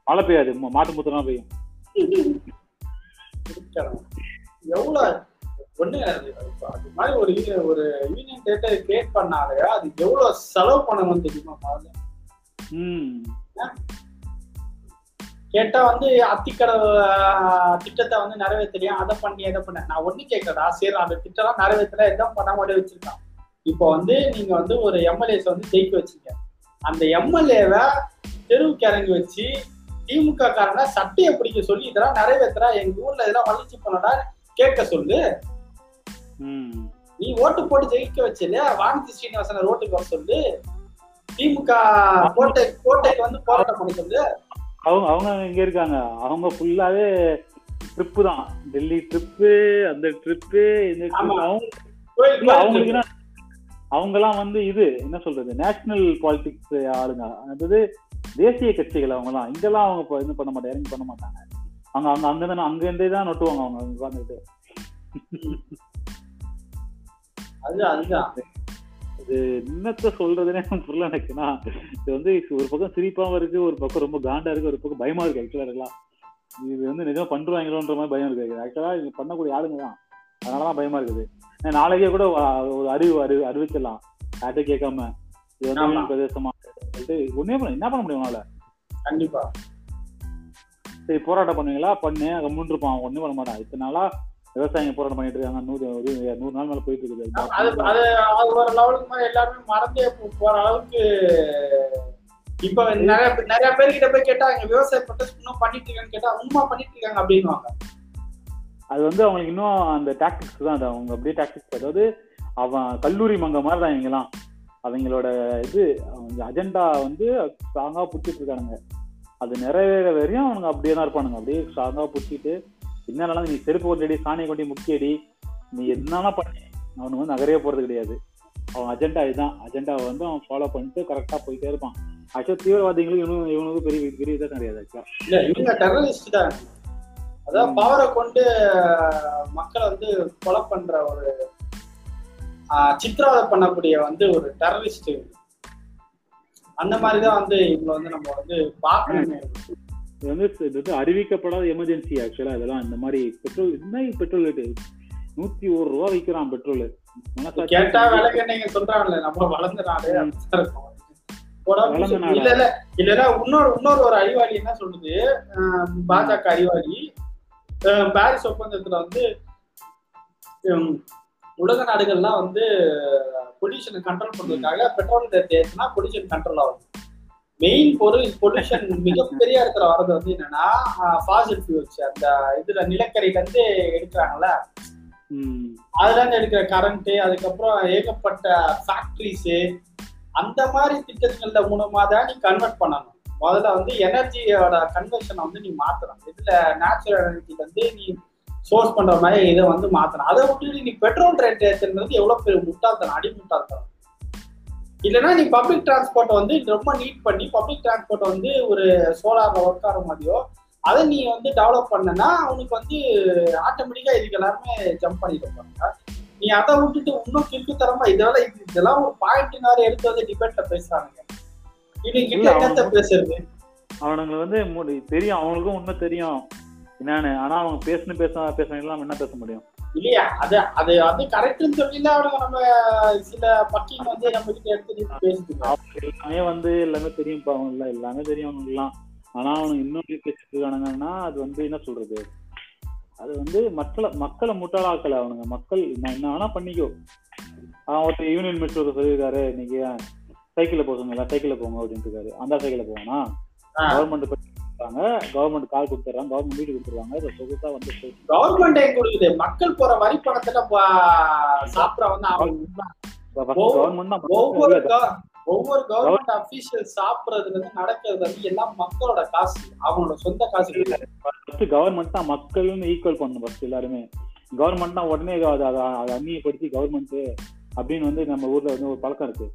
மழை பெய்யாது. மாட்டு முத்திரம் பெய்யும். எவ்வளவு ஒண்ணு அது அது மாதிரி ஒரு ஒரு யூனியன் டேட்டா கிரியேட் பண்ணாலே அது எவ்வளவு செலவு பண்ணணும் தெரியுமா ம். கேட்டா வந்து அத்திக்கடை திட்டத்தை வந்து நிறைவேற்றலையா அதை பண்ணி எதை பண்ண. நான் ஒண்ணு கேட்கறதா சரி அந்த திட்டம்லாம் நிறைவேற்றல எதுவும் பண்ணாம அப்படியே வச்சிருக்கான். இப்போ வந்து நீங்க வந்து ஒரு எம்எல்ஏஸ் வந்து ஜெயிக்க வச்சீங்க. அந்த எம்எல்ஏவை தெருவுக்கு இறங்கி வச்சு திமுக காரங்க சட்டையை பிடிக்க சொல்லி இதெல்லாம் நிறைவேத்துறா எங்க ஊர்ல இதெல்லாம் வளர்ச்சி பண்ணடா கேட்க சொல்லு. நீ ஓட்டு போட்டு ஜெயிக்க வச்சல வானதி ஸ்ரீனிவாசன ரோட்டுக்கு வர சொல்லு. திமுக கோட்டை கோட்டைக்கு வந்து போராட்டம் பண்ண சொல்லு. அவங்க அவங்க இங்க இருக்காங்க. அவங்க ஃபுல்லாவே ட்ரிப்பு தான். டெல்லி ட்ரிப்பு அந்த ட்ரிப்பு இந்த trip. ஆமா. அவங்க கோயில் இல்ல, அவங்களுக்கு என்ன அவங்கெல்லாம் வந்து இது என்ன சொல்றது? நேஷனல் பாலிடிக்ஸ் ஆளுங்க. அதாவது தேசிய கட்சிகள் அவங்கலாம் இங்கெல்லாம் அவங்க இது பண்ண மாட்டாங்க இறங்கி பண்ண மாட்டாங்க. அவங்க அங்க அங்க தானே அங்க இருந்தே தான் நொட்டுவாங்க அவங்க உட்காந்துட்டு அது அதுதான். இது என்னத்த சொல்றதுன்னே புரியல எனக்குன்னா இது வந்து ஒரு பக்கம் சிரிப்பாவும் இருக்கு ஒரு பக்கம் ரொம்ப காண்டா இருக்கு ஒரு பக்கம் பயமா இருக்கு ஆக்சுவலா இருக்கலாம். இது வந்து நிஜமா பண்றாங்களோன்ற மாதிரி பயம் இருக்கு. ஆக்சுவலா இது பண்ணக்கூடிய ஆளுங்க தான். அதனாலதான் பயமா இருக்குது. நாளைக்கே கூட ஒரு அறிவு அறிவு அறிவிச்சிடலாம். யார்கிட்ட கேட்காம. இது வந்து பிரதேசமா? ஒண்ணே பண்ண என்ன பண்ண முடியும் அவனால கண்டிப்பா. சரி போராட்டம் பண்ணுவீங்களா? பண்ணு. கம்முன்னு இருப்பான் ஒண்ணும் பண்ண மாட்டான். இத்தனை நாளா விவசாயிங்க போராட்டம் பண்ணிட்டு இருக்காங்க. நூறு நூறு நாள் மேல போயிட்டு இருக்குது. அது அது ஒரு லெவலுக்கு மேல எல்லாருமே மறந்தே போற அளவுக்கு இப்ப நிறைய பேர் நிறைய பேர்கிட்ட போய் கேட்டா இங்க விவசாய ப்ரொடெஸ்ட் இன்னும் பண்ணிட்டு இருக்கான்னு கேட்டா உண்மை பண்ணிட்டு இருக்காங்க அப்படின்னுவாங்க. அது வந்து அவங்களுக்கு இன்னும் அந்த டாக்டிக்ஸ் தான் அது. அவங்க அப்படியே டாக்டிக்ஸ் அதாவது அவன் கல்லூரி மங்க மாதிரி தான் இவங்கெல்லாம். அவங்களோட இது அவங்க அஜெண்டா வந்து ஸ்ட்ராங்கா பிடிச்சிட்டு இருக்கானுங்க. அது நிறைவேற வரையும் அவனுங்க அப்படியே தான் இருப்பானுங்க. அப்படியே ஸ்ட்ராங்கா பிடிச்சிட்டு என்னென்னாலும் நீ செருப்பு கொண்டடி சாணியை கொண்டு முக்கியடி நீ என்னன்னா பண்ணி அவனுக்கு வந்து நகரவே போறது கிடையாது. அவன் அஜெண்டா இதுதான். அஜெண்டாவை வந்து அவன் ஃபாலோ பண்ணிட்டு கரெக்டா போயிட்டே இருப்பான். ஆக்சுவலா தீவிரவாதிகளும் இவனும் இவனுக்கு பெரிய பெரிய இதாக கிடையாது ஆக்சுவலா இல்ல இவங்க டெரரிஸ்ட் தான். அதாவது பவரை கொண்டு மக்களை வந்து கொலை பண்ற ஒரு ஆஹ், சித்திரவதை பண்ணக்கூடிய வந்து ஒரு டெரரிஸ்ட் அந்த மாதிரிதான் வந்து இவங்களை வந்து நம்ம வந்து பார்க்கணுமே இது வந்து இது வந்து அறிவிக்கப்படாத எமர்ஜென்சி ஆக்சுவலா இதெல்லாம் இந்த மாதிரி பெட்ரோல் என்ன பெட்ரோல் ரேட்டு நூத்தி ஒரு ரூபா விற்கிறான் பெட்ரோல் கேட்டா விலைக்கு நீங்க சொல்றாங்கல்ல நம்ம வளர்ந்த நாடு? இல்ல இல்ல இல்ல இல்ல இன்னொரு இன்னொரு ஒரு அறிவாளி என்ன சொல்லுது? பாஜக அறிவாளி. பாரிஸ் ஒப்பந்தத்துல வந்து உலக நாடுகள்லாம் வந்து பொல்யூஷனை கண்ட்ரோல் பண்றதுக்காக பெட்ரோல் ரேட் ஏத்துனா பொல்யூஷன் கண்ட்ரோல் ஆகும். மெயின் பொருள் பொல்யூஷன் மிகப்பெரிய இடத்துல வர்றது வந்து என்னன்னா ஃபாசில் ஃபியூல்ஸ் அந்த இதுல நிலக்கரியில இருந்து எடுக்கிறாங்கல்ல? அதுல இருந்து எடுக்கிற கரண்ட் அதுக்கப்புறம் ஏகப்பட்ட ஃபேக்டரிஸ் அந்த மாதிரி திட்டங்கள்ல மூலமா தான் நீ கன்வெர்ட் பண்ணணும். முதல்ல வந்து எனர்ஜியோட கன்வர்ஷனை வந்து நீ மாத்தணும். இதுல நேச்சுரல் எனர்ஜி வந்து நீ சோர்ஸ் பண்ற மாதிரி இதை வந்து மாத்தணும். அதை விட்டு நீ பெட்ரோல் ரேட் ஏற்றுறது எவ்வளவு பெரிய முட்டாள்தனம் அடி முட்டாள்தனம் இல்லைன்னா நீ பப்ளிக் டிரான்ஸ்போர்ட்டை வந்து ரொம்ப நீட் பண்ணி பப்ளிக் டிரான்ஸ்போர்ட்டை வந்து ஒரு சோலார்ல ஒர்க் ஆகிற மாதிரியோ அதை நீ வந்து டெவலப் பண்ணனா அவனுக்கு வந்து ஆட்டோமேட்டிக்கா இதுக்கு எல்லாருமே ஜம்ப் பண்ணிட்டு இருப்பாங்க. நீ அதை விட்டுட்டு இன்னும் கிறுக்குத்தரமா இதெல்லாம் இது- இதெல்லாம் ஒரு பாயிண்ட் எடுத்து வந்து டிபேட்ல கிட்ட இல்ல, என்னத்த பேசுறது? அவனுங்க வந்து தெரியும் அவங்களுக்கும் உண்மை தெரியும். என்னன்னு ஆனா அவங்க பேசணும் பேச பேசுறவங்க எல்லாம் என்ன பேச முடியும்? இல்லையா? அது அது வந்து கரெக்ட்னு சொல்லி அவனுங்க நம்ம சில பக்கிங் வந்து நம்ம கிட்ட எடுத்து அவங்க எல்லாமே வந்து எல்லாமே தெரியும் இப்ப அவங்க எல்லாம் தெரியும் அவங்க எல்லாம் ஆனா அவனுங்க இன்னும் பேசிட்டு இருக்கானுங்கன்னா அது வந்து என்ன சொல்றது? அது வந்து மக்களை மக்களை முட்டாளாக்கல அவனுங்க. மக்கள் என்ன வேணா பண்ணிக்கோ. அவன் ஒருத்தர் யூனியன் மினிஸ்டர் சொல்லியிருக்காரு இன்னைக்கு சைக்கிள்ல போக சொன்னீங்களா சைக்கிள்ல போங்க அப்படின்ட்டு இருக்காரு. அந்த சைக்கிள்ல போவானா. கவர்மெண்ட் கொடுத்தாங்க கவர்மெண்ட் கால் கொடுத்துறாங்க கவர்மெண்ட் வீடு கொடுத்துருவாங்க இதை சொகுசா வந்து கவர்மெண்டே கொடுக்குது. மக்கள் போற வரி பணத்துல சாப்பிட வந்து ஒவ்வொரு- ஒவ்வொரு தான் கவர்மெண்ட் அபிஷியல் சாப்பிடுறதுல இருந்து நடக்கிறது வந்து எல்லாம் மக்களோட காசு. அவங்களோட சொந்த காசு. ஃபர்ஸ்ட் கவர்மெண்ட் தான் மக்கள்னு ஈக்குவல் பண்ணணும் ஃபர்ஸ்ட் எல்லாருமே. கவர்மெண்ட் தான் உடனே அதை அதை அந்நியப்படுத்தி கவர்மெண்ட் அப்படின்னு வந்து நம்ம ஊர்ல வந்து ஒரு பழக்கம் இருக்கு.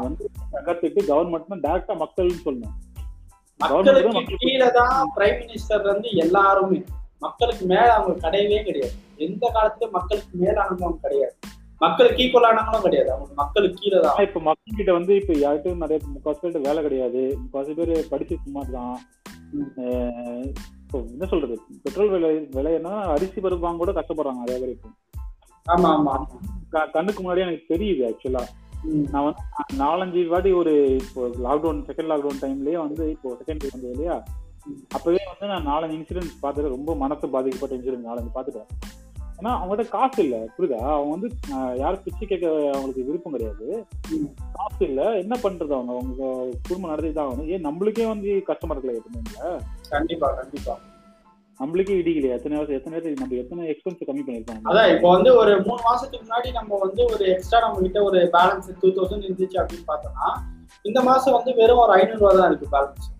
வந்து கவர்மெண்ட் டேரக்டா மக்கள்னு சொல்லணும். மக்களுக்கு கீழே தான் பிரைம் மினிஸ்டர் வந்து எல்லாருமே. மக்களுக்கு மேல அவங்க கிடையவே கிடையாது. எந்த காலத்துலயும் மக்களுக்கு மேலானவங்க கிடையாது. மக்களுக்கு ஈக்குவலானவங்களும் கிடையாது. அவங்க மக்களுக்கு கீழே தான். இப்ப மக்கள் கிட்ட வந்து இப்ப யார்கிட்டயும் நிறைய முக்காசு பேர்கிட்ட வேலை கிடையாது. முக்காசு பேர் படிச்சு சும்மா தான் இப்போ என்ன சொல்றது? பெட்ரோல் விலை விலை என்ன அரிசி பருப்பு வாங்க கூட கஷ்டப்படுறாங்க நிறைய பேர் இப்போ. ஆமா ஆமா. கண்ணுக்கு முன்னாடி எனக்கு தெரியுது ஆக்சுவலா. நான் வந்து நாலஞ்சு வாட்டி ஒரு இப்போ லாக்டவுன் செகண்ட் லாக்டவுன் டைம்லயே வந்து இப்போ செகண்ட் வந்தது இல்லையா. அப்பவே வந்து நான் நாலஞ்சு இன்சிடென்ட் பார்த்துட்டு ரொம்ப மனசு பாதிக்கப்பட்ட இன்சிடென்ட் நாலஞ்சு பார்த்துட்டேன். ஏன்னா அவங்ககிட்ட காசு இல்ல புரியுதா? அவங்க வந்து யாரும் பிச்சை கேட்க அவங்களுக்கு விருப்பம் கிடையாது. காசு இல்ல என்ன பண்றது அவங்க? அவங்க குடும்பம் நடத்தி தான் ஆகணும். ஏன் நம்மளுக்கே வந்து கஷ்டமா இருக்கல இல்ல? கண்டிப்பா கண்டிப்பா. நம்மளுக்கே இடிக்கலையா எத்தனை வருஷம் எத்தனை நம்ம எத்தனை எக்ஸ்பென்ஸ் கம்மி பண்ணிருக்கோம் அதான் இப்போ வந்து ஒரு மூணு மாசத்துக்கு முன்னாடி நம்ம வந்து ஒரு எக்ஸ்ட்ரா நம்ம கிட்ட ஒரு பேலன்ஸ் டூ தௌசண்ட் இருந்துச்சு அப்படின்னு பார்த்தோம்னா இந்த மாசம் வந்து வெறும் ஒரு ஐநூறு ரூபா தான் இருக்கு பேலன்ஸ்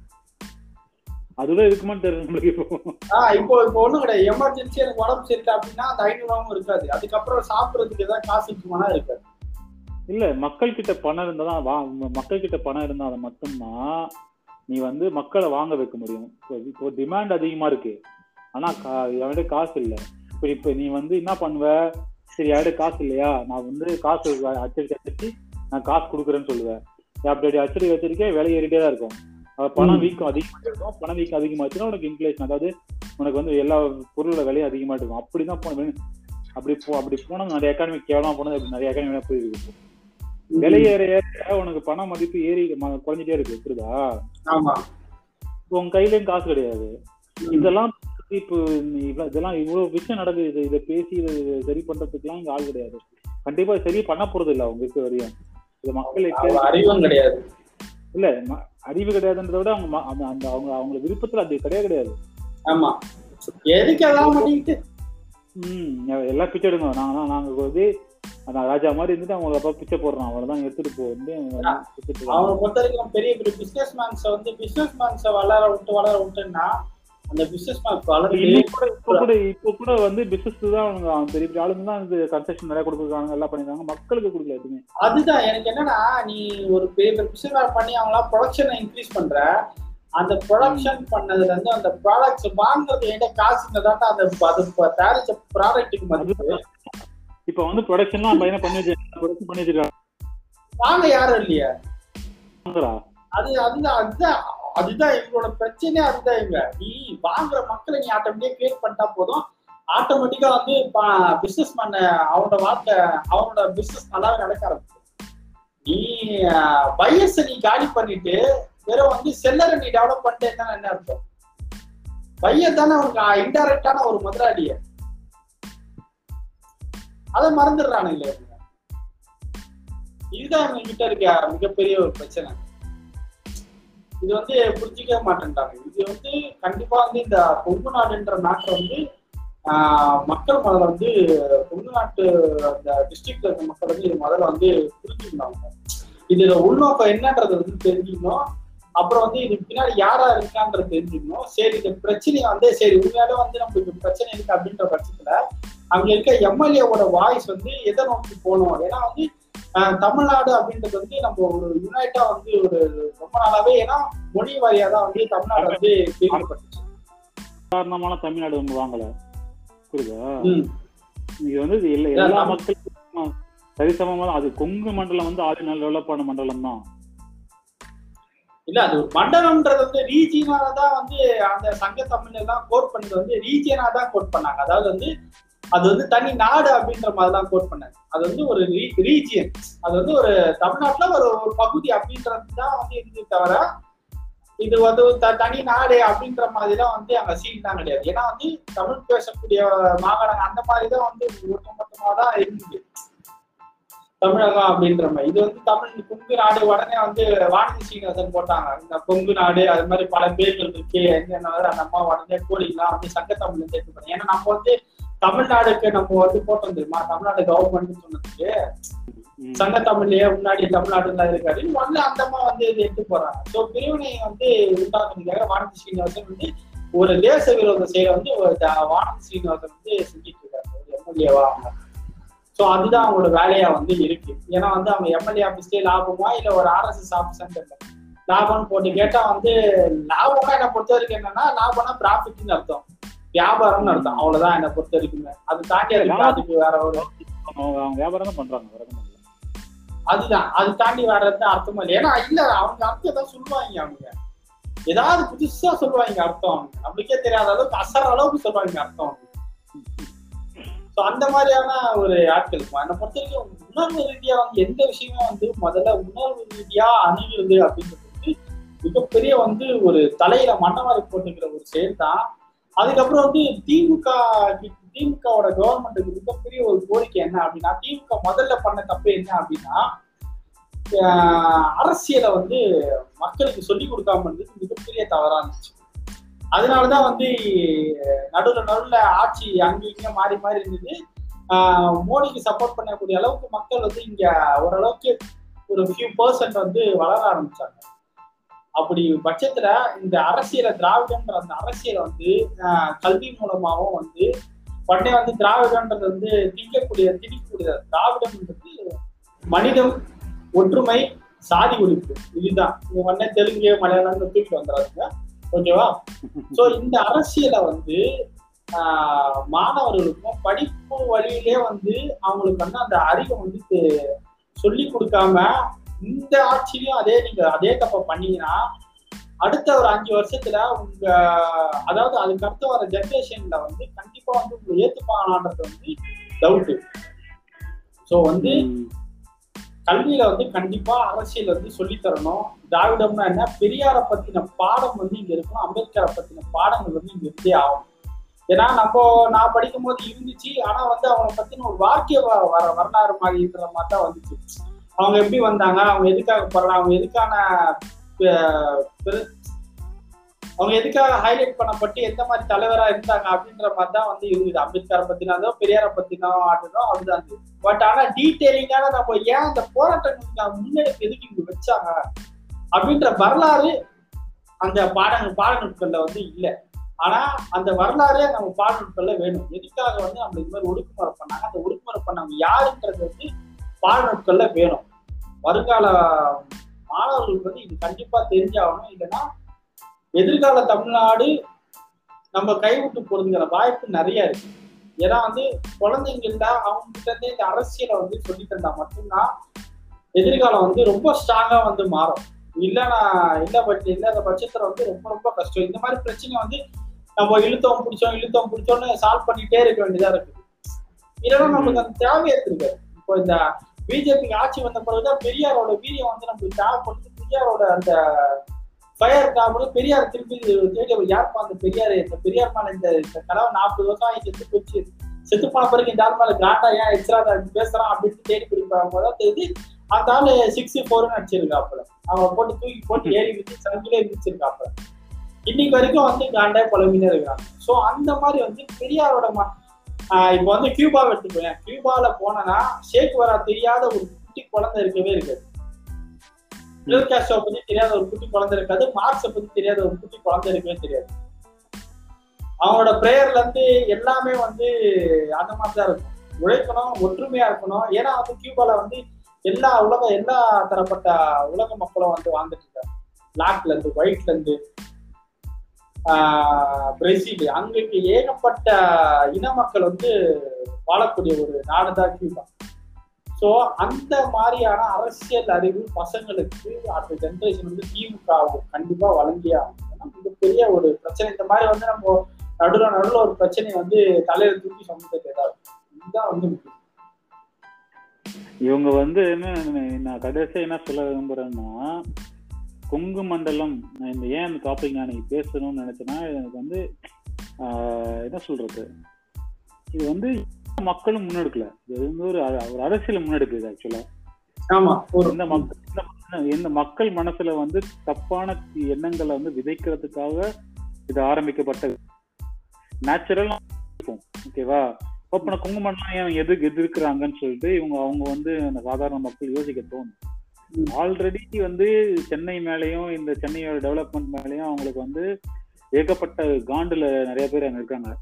அதுவே இருக்குமான்னு தெரியல நம்மளுக்கு இப்போ. ஆஹ் இப்போ இப்போ ஒண்ணும் கிடையாது. எமர்ஜென்சி எனக்கு உடம்பு சரியில்லை அப்படின்னா அந்த ஐநூறு ரூபாவும் இருக்காது. அதுக்கப்புறம் சாப்பிடறதுக்கு ஏதாவது காசு இருக்குமானா இருக்காது. இல்ல மக்கள் கிட்ட பணம் இருந்தா தான் வா மக்கள் கிட்ட பணம் இருந்தா அதை மட்டும்தான் நீ வந்து மக்களை வாங்க வைக்க முடியும். இப்போ டிமாண்ட் அதிகமா இருக்கு. ஆனா கா- என்கிட்ட காசு இல்ல. இப்போ இப்போ நீ வந்து என்ன பண்ணுவ? சரி என்கிட்ட காசு இல்லையா? நான் வந்து காசு அச்சடிச்சு அச்சடிச்சு நான் காசு கொடுக்குறேன்னு சொல்லுவேன் அப்படி அச்சடி வச்சிருக்கே விலை ஏறிட்டே தான் இருக்கும். பணம். வீக்கம் அதிகமாக இருக்கும். பணம் வீக்கம் அதிகமாச்சுன்னா உனக்கு இன்ஃபிளேஷன் அதாவது உனக்கு வந்து எல்லா பொருளோட விலையும் அதிகமா இருக்கும். அப்படிதான் போன அப்படி போ அப்படி போனா நிறைய எக்கானமி கேவலமா போனது அப்படி நிறைய எக்கானமி போயிருக்கு. விலை ஏற ஏற உனக்கு பண மதிப்பு ஏறி குறைஞ்சிட்டே இருக்கு புரியுதா? உன் கையிலயும் காசு கிடையாது. இதெல்லாம் இப்போ நீ இவ்வளவு- இதெல்லாம் இவ்வளவு விஷயம் நடக்குது இது இதை பேசி இதை சரி பண்றதுக்குலாம் இங்க ஆள் கிடையாது. கண்டிப்பா சரி பண்ண போறது இல்ல அவங்க இருக்க வரையும். இது அவங்க அறிவும் கிடையாது. இல்ல அறிவு கிடையாதுன்றத விட அவங்க அந்த- அவங்க அவங்க விருப்பத்துல அது கிடையாது கிடையாது. ஆமா. எதுக்கு ம் எல்லாம் பிச்சை எடுங்க. நாங்க நாங்க வந்து அந்த ராஜா மாதிரி இருந்துட்டு அவங்க அப்பா பிச்சை போடுறான். அவ்வளவுதான் எடுத்துட்டு போ வந்து. அவனை பொறுத்த வரைக்கும் பெரிய பெரிய பிசினஸ் மேன்ஸை வந்து பிசினஸ் மேன்ஸை வளர விட்டு வளர விட்டுன்னா அந்த பிசினஸ் இப்ப கூட இப்ப கூட வந்து பிசினஸ் தான் அவங்க பெரிய பெரிய ஆளுங்க தான் இது கன்ஸ்ட்ரக்ஷன் நிறைய கொடுக்குறாங்க எல்லாம் பண்ணிருக்காங்க மக்களுக்கு கொடுக்கல எதுவுமே. அதுதான் எனக்கு என்னன்னா நீ ஒரு பெரிய பெரிய பிசினஸ் பண்ணி அவங்களா ப்ரொடக்ஷனை இன்க்ரீஸ் பண்ற அந்த ப்ரொடக்ஷன் பண்ணதுல இருந்து அந்த ப்ராடக்ட்ஸ் வாங்குறது என்கிட்ட காசு இருந்தா அந்த அது தயாரிச்ச ப்ராடக்ட்டுக்கு மதிப்பு. இப்ப வந்து ப்ரொடக்ஷன்லாம் பையனை பண்ணி வச்சிருக்காங்க பண்ணி வச்சிருக்காங்க. வாங்க யாரும் இல்லையா. அது அதுதான் அதுதான். அதுதான் எங்களோட பிரச்சனையே அதுதான் இவங்க நீ வாங்குற மக்களை நீ ஆட்டோமேட்டிக்கா கிரியேட் பண்ணிட்டா போதும். ஆட்டோமேட்டிக்கா வந்து பிசினஸ் மேன் அவனோட வாழ்க்கை அவனோட பிசினஸ் நல்லாவே நடக்க ஆரம்பிச்சு நீ பையஸ நீ காலி பண்ணிட்டு வெறும் வந்து செல்லரை நீ டெவலப் பண்ணிட்டேன்னா என்ன அர்த்தம்? பையன் தானே அவனுக்கு இன்டைரக்டான ஒரு முதலாளிய. அதை மறந்துடுறானுங்களே. இதுதான் அவங்க கிட்ட இருக்க மிகப்பெரிய ஒரு பிரச்சனை. இது வந்து புரிஞ்சிக்கவே மாட்டேன்ட்டாங்க இது வந்து கண்டிப்பா வந்து இந்த கொங்கு நாடுன்ற மேட்டர் வந்து மக்கள் முதல்ல வந்து கொங்கு நாட்டு அந்த டிஸ்ட்ரிக்ட்ல இருக்க மக்கள் வந்து இது முதல்ல வந்து புரிஞ்சுக்கணும் இதுல உள்நோக்கம் என்னன்றது வந்து தெரிஞ்சுக்கணும். அப்புறம் வந்து இதுக்கு பின்னாடி யாரா இருக்கான்றது தெரிஞ்சுக்கணும். சரி இந்த பிரச்சனையை வந்து சரி உண்மையாலே வந்து நம்மளுக்கு பிரச்சனை இருக்கு அப்படின்ற பட்சத்துல அங்க இருக்க எம்எல்ஏவோட வாய்ஸ் வந்து எதை நோக்கி போகணும்? ஏன்னா வந்து தமிழ்நாடு அப்படின்றது வந்து நம்ம ஒரு யுனைட்டா வந்து ஒரு ரொம்ப நாளாவே ஏன்னா மொழி வாரியா தான் வந்து தமிழ்நாடு வந்து பிரிக்கப்பட்டுச்சு சாதாரணமான தமிழ்நாடு வந்து வாங்கல. புரியுதா. இது வந்து இது இல்ல, எல்லா மக்களுக்கும் சரிசமமா. அது கொங்கு மண்டலம் வந்து ஆறு நாள் டெவலப்பான மண்டலம் தான். இல்ல அது மண்டலம்ன்றது வந்து ரீஜியனால தான் வந்து அந்த சங்க தமிழ் எல்லாம் கோட் பண்ணது வந்து ரீஜியனா தான் கோட் பண்ணாங்க. அதாவது வந்து அது வந்து தனி நாடு அப்படின்ற மாதிரி தான் கோட் பண்ணாங்க அது வந்து ஒரு ரீஜியன் அது வந்து ஒரு தமிழ்நாட்டுல ஒரு ஒரு பகுதி அப்படின்றது தான் வந்து இருந்தது தவிர இது வந்து த- தனி நாடு அப்படின்ற மாதிரி தான் வந்து அங்க சீன்லாம் தான் கிடையாது. ஏன்னா வந்து தமிழ் பேசக்கூடிய மாகாணம் அந்த மாதிரி தான் வந்து ஒட்டுமொத்தமா தான் இருந்தது. தமிழகம் அப்படின்ற மாதிரி. இது வந்து தமிழ் கொங்கு நாடு உடனே வந்து வானதி சீனிவாசன் போட்டாங்க. இந்த கொங்கு நாடு அது மாதிரி பல பேர்கள் இருக்கு. என்ன அந்த அம்மா உடனே கோடிலாம் வந்து சங்க தமிழ்ல சேர்த்து ஏன்னா நம்ம வந்து தமிழ்நாடுக்கு நம்ம வந்து போட்டோம் தெரியுமா? தமிழ்நாடு கவர்மெண்ட் சொன்னதுக்கு. சங்க தமிழ்லயே முன்னாடி தமிழ்நாடுல இருக்காரு. உடனே அந்த அம்மா வந்து இது எடுத்து போறாங்க. சோ பிரிவினை வந்து உண்டாக்குறதுக்காக வானதி சீனிவாசன் வந்து ஒரு தேச விரோத செயலை வந்து வானதி சீனிவாசன் வந்து செஞ்சுட்டு இருக்காரு. எம்எல்ஏவா அவங்க. சோ அதுதான் அவங்களோட வேலையா வந்து இருக்கு. ஏன்னா வந்து அவங்க எம்எல்ஏ ஆபீஸ்லயே லாபமா இல்ல ஒரு ஆர்எஸ்எஸ் ஆபீஸ் லாபம்னு போட்டு கேட்டா வந்து லாபமா என்ன பொறுத்த வரைக்கும் என்னன்னா லாபம்னா ப்ராஃபிட்னு அர்த்தம். வியாபாரம்னு அர்த்தம். அவ்வளவுதான் என்ன பொறுத்த வரைக்குமே. அது தாண்டி அதுக்கு அதுக்கு வேற ஒரு வியாபாரம் தான் பண்றாங்க. அதுதான். அது தாண்டி வேற எந்த அர்த்தமும் இல்லை. ஏன்னா இல்ல அவங்க அர்த்தம் ஏதாவது சொல்லுவாங்க அவங்க. ஏதாவது புதுசா சொல்லுவாங்க அர்த்தம். அவங்க நம்மளுக்கே தெரியாத அளவுக்கு அசர அளவுக்கு சொல்லுவாங்க அர்த்தம் அவங்க. ஸோ அந்த மாதிரியான ஒரு ஆட்கள் இருக்கும். என்னை பொறுத்த வரைக்கும் உணர்வு ரீதியா வந்து எந்த விஷயமும் வந்து முதல்ல உணர்வு ரீதியா அணுகுறது அப்படின்றது வந்து மிகப்பெரிய வந்து ஒரு தலையில மண்ணமாரி போட்டுக்கிற ஒரு செயல் தான். அதுக்கப்புறம் வந்து திமுக திமுகவோட கவர்மெண்ட்டுக்கு மிகப்பெரிய ஒரு கோரிக்கை என்ன அப்படின்னா திமுக முதல்ல பண்ண தப்பு என்ன அப்படின்னா அரசியலை வந்து மக்களுக்கு சொல்லி கொடுக்காம இருந்தது மிகப்பெரிய தவறா இருந்துச்சு. அதனாலதான் வந்து நடுவுல நடுவுல ஆட்சி அங்கேயும் மாறி மாறி இருந்தது. மோடிக்கு சப்போர்ட் பண்ணக்கூடிய அளவுக்கு மக்கள் வந்து இங்க ஓரளவுக்கு ஒரு ஃபியூ பர்சன்ட் வந்து வளர ஆரம்பிச்சாங்க. அப்படி பட்சத்துல இந்த அரசியலை திராவிடன்ற அந்த அரசியலை வந்து கல்வி மூலமாகவும் வந்து உடனே வந்து திராவிடன்றது வந்து திங்கக்கூடிய திணிக்கக்கூடிய திராவிடம்ன்றது மனிதம் ஒற்றுமை சாதி ஒழிப்பு. இதுதான். இவங்க உடனே தெலுங்கு மலையாளம் தூக்கிட்டு வந்துடாதுங்க. ஓகேவா? சோ இந்த அரசியலை வந்து மாணவர்களுக்கும் படிப்பு வழியிலே வந்து அவங்களுக்கு வந்து அந்த அறிவை வந்து சொல்லி கொடுக்காம இந்த ஆட்சியிலையும் அதே நீங்க அதே தப்ப பண்ணீங்கன்னா அடுத்த ஒரு அஞ்சு வருஷத்துல உங்க அதாவது அதுக்கு அடுத்த வர ஜென்ரேஷன்ல வந்து கண்டிப்பா வந்து உங்களை ஏத்துப்பாங்களான்றது வந்து டவுட்டு ஸோ வந்து கல்வியில வந்து கண்டிப்பா அரசியல் வந்து சொல்லி தரணும். திராவிடம்னா என்ன? பெரியாரை பத்தின பாடம் வந்து இங்க இருக்கணும். அம்பேத்கரை பத்தின பாடங்கள் வந்து இங்க இருந்தே ஆகும் ஏன்னா நம்ம நான் படிக்கும் போது இருந்துச்சு. ஆனா வந்து அவனை பத்தின ஒரு வாக்கிய வர வரலாறு மாதிரின்ற மாதிரி தான் வந்துச்சு. அவங்க எப்படி வந்தாங்க? அவங்க எதுக்காக போறாங்க அவங்க எதுக்கான பெரு- அவங்க எதுக்காக ஹைலைட் பண்ணப்பட்டு எந்த மாதிரி தலைவரா இருந்தாங்க அப்படின்ற மாதிரி தான் வந்து இருந்தது. அம்பேத்கரை பத்தினதோ பெரியாரை பத்தினோ ஆட்டதோ அப்படிதான் இருந்தது. பட் ஆனா டீட்டெயிலிங்கான நம்ம ஏன் அந்த போராட்டங்களுக்கு முன்னெடுப்பு எதுக்கு இங்க வச்சாங்க? அப்படின்ற வரலாறு அந்த பாடங்கள் பாடநூட்கள்ல வந்து இல்லை. ஆனா அந்த வரலாறே நம்ம பாடநூட்கள்ல வேணும். எதுக்காக வந்து நம்ம இது மாதிரி ஒடுக்குமுறை பண்ணாங்க? அந்த ஒடுக்குமுறை பண்ணவங்க யாருன்றது வந்து பாடநூட்கள்ல வேணும். வருங்கால மாணவர்களுக்கு வந்து இது கண்டிப்பா தெரிஞ்சாகணும். இல்லைன்னா எதிர்கால தமிழ்நாடு நம்ம கைவிட்டு பொருந்துகிற வாய்ப்பு நிறைய இருக்கு. ஏன்னா வந்து குழந்தைங்கள்ட்ட அவங்ககிட்ட இருந்தே இந்த அரசியலை வந்து சொல்லி தந்தா மட்டும்தான் எதிர்காலம் வந்து ரொம்ப ஸ்ட்ராங்கா வந்து மாறும். இல்லைன்னா இல்ல பட்ச இல்லாத பட்சத்துல வந்து ரொம்ப ரொம்ப கஷ்டம். இந்த மாதிரி பிரச்சனை வந்து நம்ம இழுத்தோம் பிடிச்சோம் இழுத்தோம் பிடிச்சோம்னு சால்வ் பண்ணிட்டே இருக்க வேண்டியதா இருக்குது. இல்லைன்னா நமக்கு அந்த தேவையை இருக்கு இப்போ இந்த பிஜேபிக்கு ஆட்சி வந்த பிறகுதான் பெரியாரோட வீரியம் வந்து நமக்கு தேவைப்படுது பெரியாரோட அந்த ஃபயர் காமெடி பெரியார் திருப்பி தேடி யாருப்பா அந்த பெரியார்? இந்த பெரியார் மேல இந்த இந்த கலவை நாற்பது வருஷம் ஆகி செத்து போச்சு. செத்து போன பிறகு இந்த ஆள் மேல காண்டா ஏன் எக்ஸ்ட்ரா பேசுறான் அப்படின்னு தேடி பிடிப்பாங்க போது தெரியுது அந்த ஆளு சிக்ஸ் ஃபோர்னு அடிச்சிருக்காப்புல அவன் போட்டு தூக்கி போட்டு ஏறி வச்சு சங்கிலே மிதிச்சிருக்காப்புல இன்னைக்கு வரைக்கும் வந்து காண்டே பழமினே இருக்கிறாங்க ஸோ அந்த மாதிரி வந்து பெரியாரோட இப்போ வந்து கியூபாவை எடுத்துக்கோங்க. கியூபால போனேன்னா ஷேக் வரா தெரியாத ஒரு குட்டி குழந்தை இருக்கவே இருக்காது. பிடல் காஸ்ட்ரோ பத்தி தெரியாத ஒரு குட்டி குழந்தை இருக்காது மார்க்ஸை பத்தி தெரியாத ஒரு குட்டி குழந்தை இருக்கவே தெரியாது. அவங்களோட பிரேயர்ல இருந்து எல்லாமே வந்து அந்த மாதிரி தான் இருக்கும். உழைக்கணும் ஒற்றுமையா இருக்கணும். ஏன்னா வந்து கியூபால வந்து எல்லா உலக எல்லா தரப்பட்ட உலக மக்களும் வந்து வாழ்ந்துட்டு இருக்காங்க. பிளாக்ல இருந்து ஒயிட்ல இருந்து பிரேசில். அங்கக்கு ஏகப்பட்ட இன மக்கள் வந்து வாழக்கூடிய ஒரு நாடு தான் கியூபா. ஸோ அந்த மாதிரியான அரசியல் அறிவு பசங்களுக்கு அடுத்த ஜென்ரேஷன் வந்து திமுக கண்டிப்பா வழங்கியே ஆகணும். மிகப்பெரிய ஒரு பிரச்சனை. இந்த மாதிரி வந்து நம்ம நடுவில் நடுவில் ஒரு பிரச்சனையை வந்து தலையில தூக்கி சமூகத்தை ஏதாவது இதுதான் வந்து முக்கியம். இவங்க வந்து என்ன நான் கடைசியா என்ன சொல்ல விரும்புறேன்னா கொங்கு மண்டலம் இந்த ஏன் அந்த டாபிக் நான் இன்னைக்கு பேசணும்னு நினைச்சேன்னா எனக்கு வந்து என்ன சொல்றது? இது வந்து மக்களும் முன்னெடுக்கல. இது வந்து ஒரு ஒரு அரசியல் முன்னெடுக்குது ஆக்சுவலா இந்த மக்கள் இந்த- மக்கள் மனசுல வந்து தப்பான எண்ணங்களை வந்து விதைக்கிறதுக்காக இது ஆரம்பிக்கப்பட்ட நேச்சுரல் இருக்கும். ஓகேவா அப்ப குங்குமம்லாம் ஏன் எதுக்கு எதிர்க்கிறாங்கன்னு சொல்லிட்டு இவங்க அவங்க வந்து அந்த சாதாரண மக்கள் யோசிக்க தோணும். ஆல்ரெடி வந்து சென்னை மேலேயும் இந்த சென்னையோட டெவலப்மெண்ட் மேலேயும் அவங்களுக்கு வந்து ஏகப்பட்ட காண்டுல நிறைய பேர் அங்க இருக்காங்க.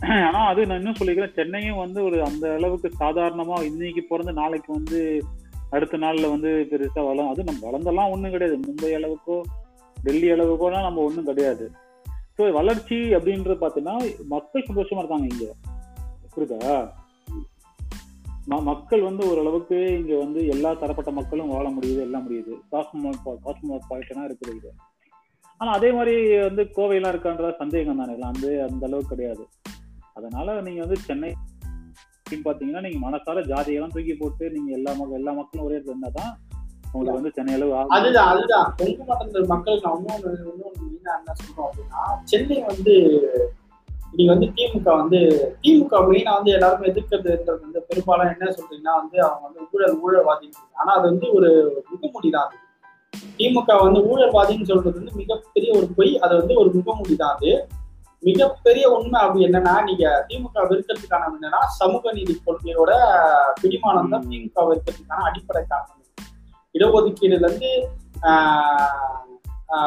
ஆனா அது நான் இன்னும் சொல்லிக்கிறேன் சென்னையும் வந்து ஒரு அந்த அளவுக்கு சாதாரணமா இன்னைக்கு பிறந்து நாளைக்கு வந்து அடுத்த நாள்ல வந்து பெருசா வளம் அது நம்ம வளர்ந்தெல்லாம் ஒண்ணும் கிடையாது. மும்பை அளவுக்கோ டெல்லி அளவுக்கோலாம் நம்ம ஒண்ணும் கிடையாது. ஸோ வளர்ச்சி அப்படின்றது பார்த்தீங்கன்னா மக்கள் சந்தோஷமா இருக்காங்க இங்க. புரியுதா? மக்கள் வந்து ஓரளவுக்கு இங்க வந்து எல்லா தரப்பட்ட மக்களும் வாழ முடியுது எல்லாம் முடியுது. காஸ்மோ காஸ்மோபாலிட்டனா இருக்குது இது ஆனா அதே மாதிரி வந்து கோவையெல்லாம் இருக்கான்றதா சந்தேகம் தானே எல்லாம் வந்து அந்த அளவுக்கு கிடையாது. அதனால நீங்க வந்து சென்னை பார்த்தீங்கன்னா பாத்தீங்கன்னா நீங்க மனசார ஜாதியெல்லாம் தூக்கி போட்டு நீங்க எல்லா மக்கள் எல்லா மக்களும் ஒரே இடத்துல தான் உங்களுக்கு வந்து சென்னை அளவு அதுதான் அதுதான். கொங்கு மக்கள் இன்னொன்று இன்னொன்று என்ன சொல்றோம் அப்படின்னா சென்னை வந்து இன்னைக்கு வந்து திமுக வந்து திமுக மெயினா வந்து எல்லாருமே எதிர்க்கிறதுன்றது வந்து பெரும்பாலும் என்ன சொல்றீங்கன்னா வந்து அவங்க வந்து ஊழல் ஊழல்வாதி ஆனா அது வந்து ஒரு முகமூடி தான் அது. திமுக வந்து ஊழல்வாதின்னு சொல்றது வந்து மிகப்பெரிய ஒரு பொய் அது வந்து ஒரு முகமூடி தான் அது. மிகப்பெரிய உண்மை அப்படி என்னன்னா நீங்க திமுக வெறுக்கிறதுக்கான என்னன்னா சமூக நீதி கொள்கையோட பிடிமானம் தான் திமுக வெறுக்கிறதுக்கான அடிப்படை காரணம். இடஒதுக்கீடுல இருந்து ஆஹ், ஆஹ்,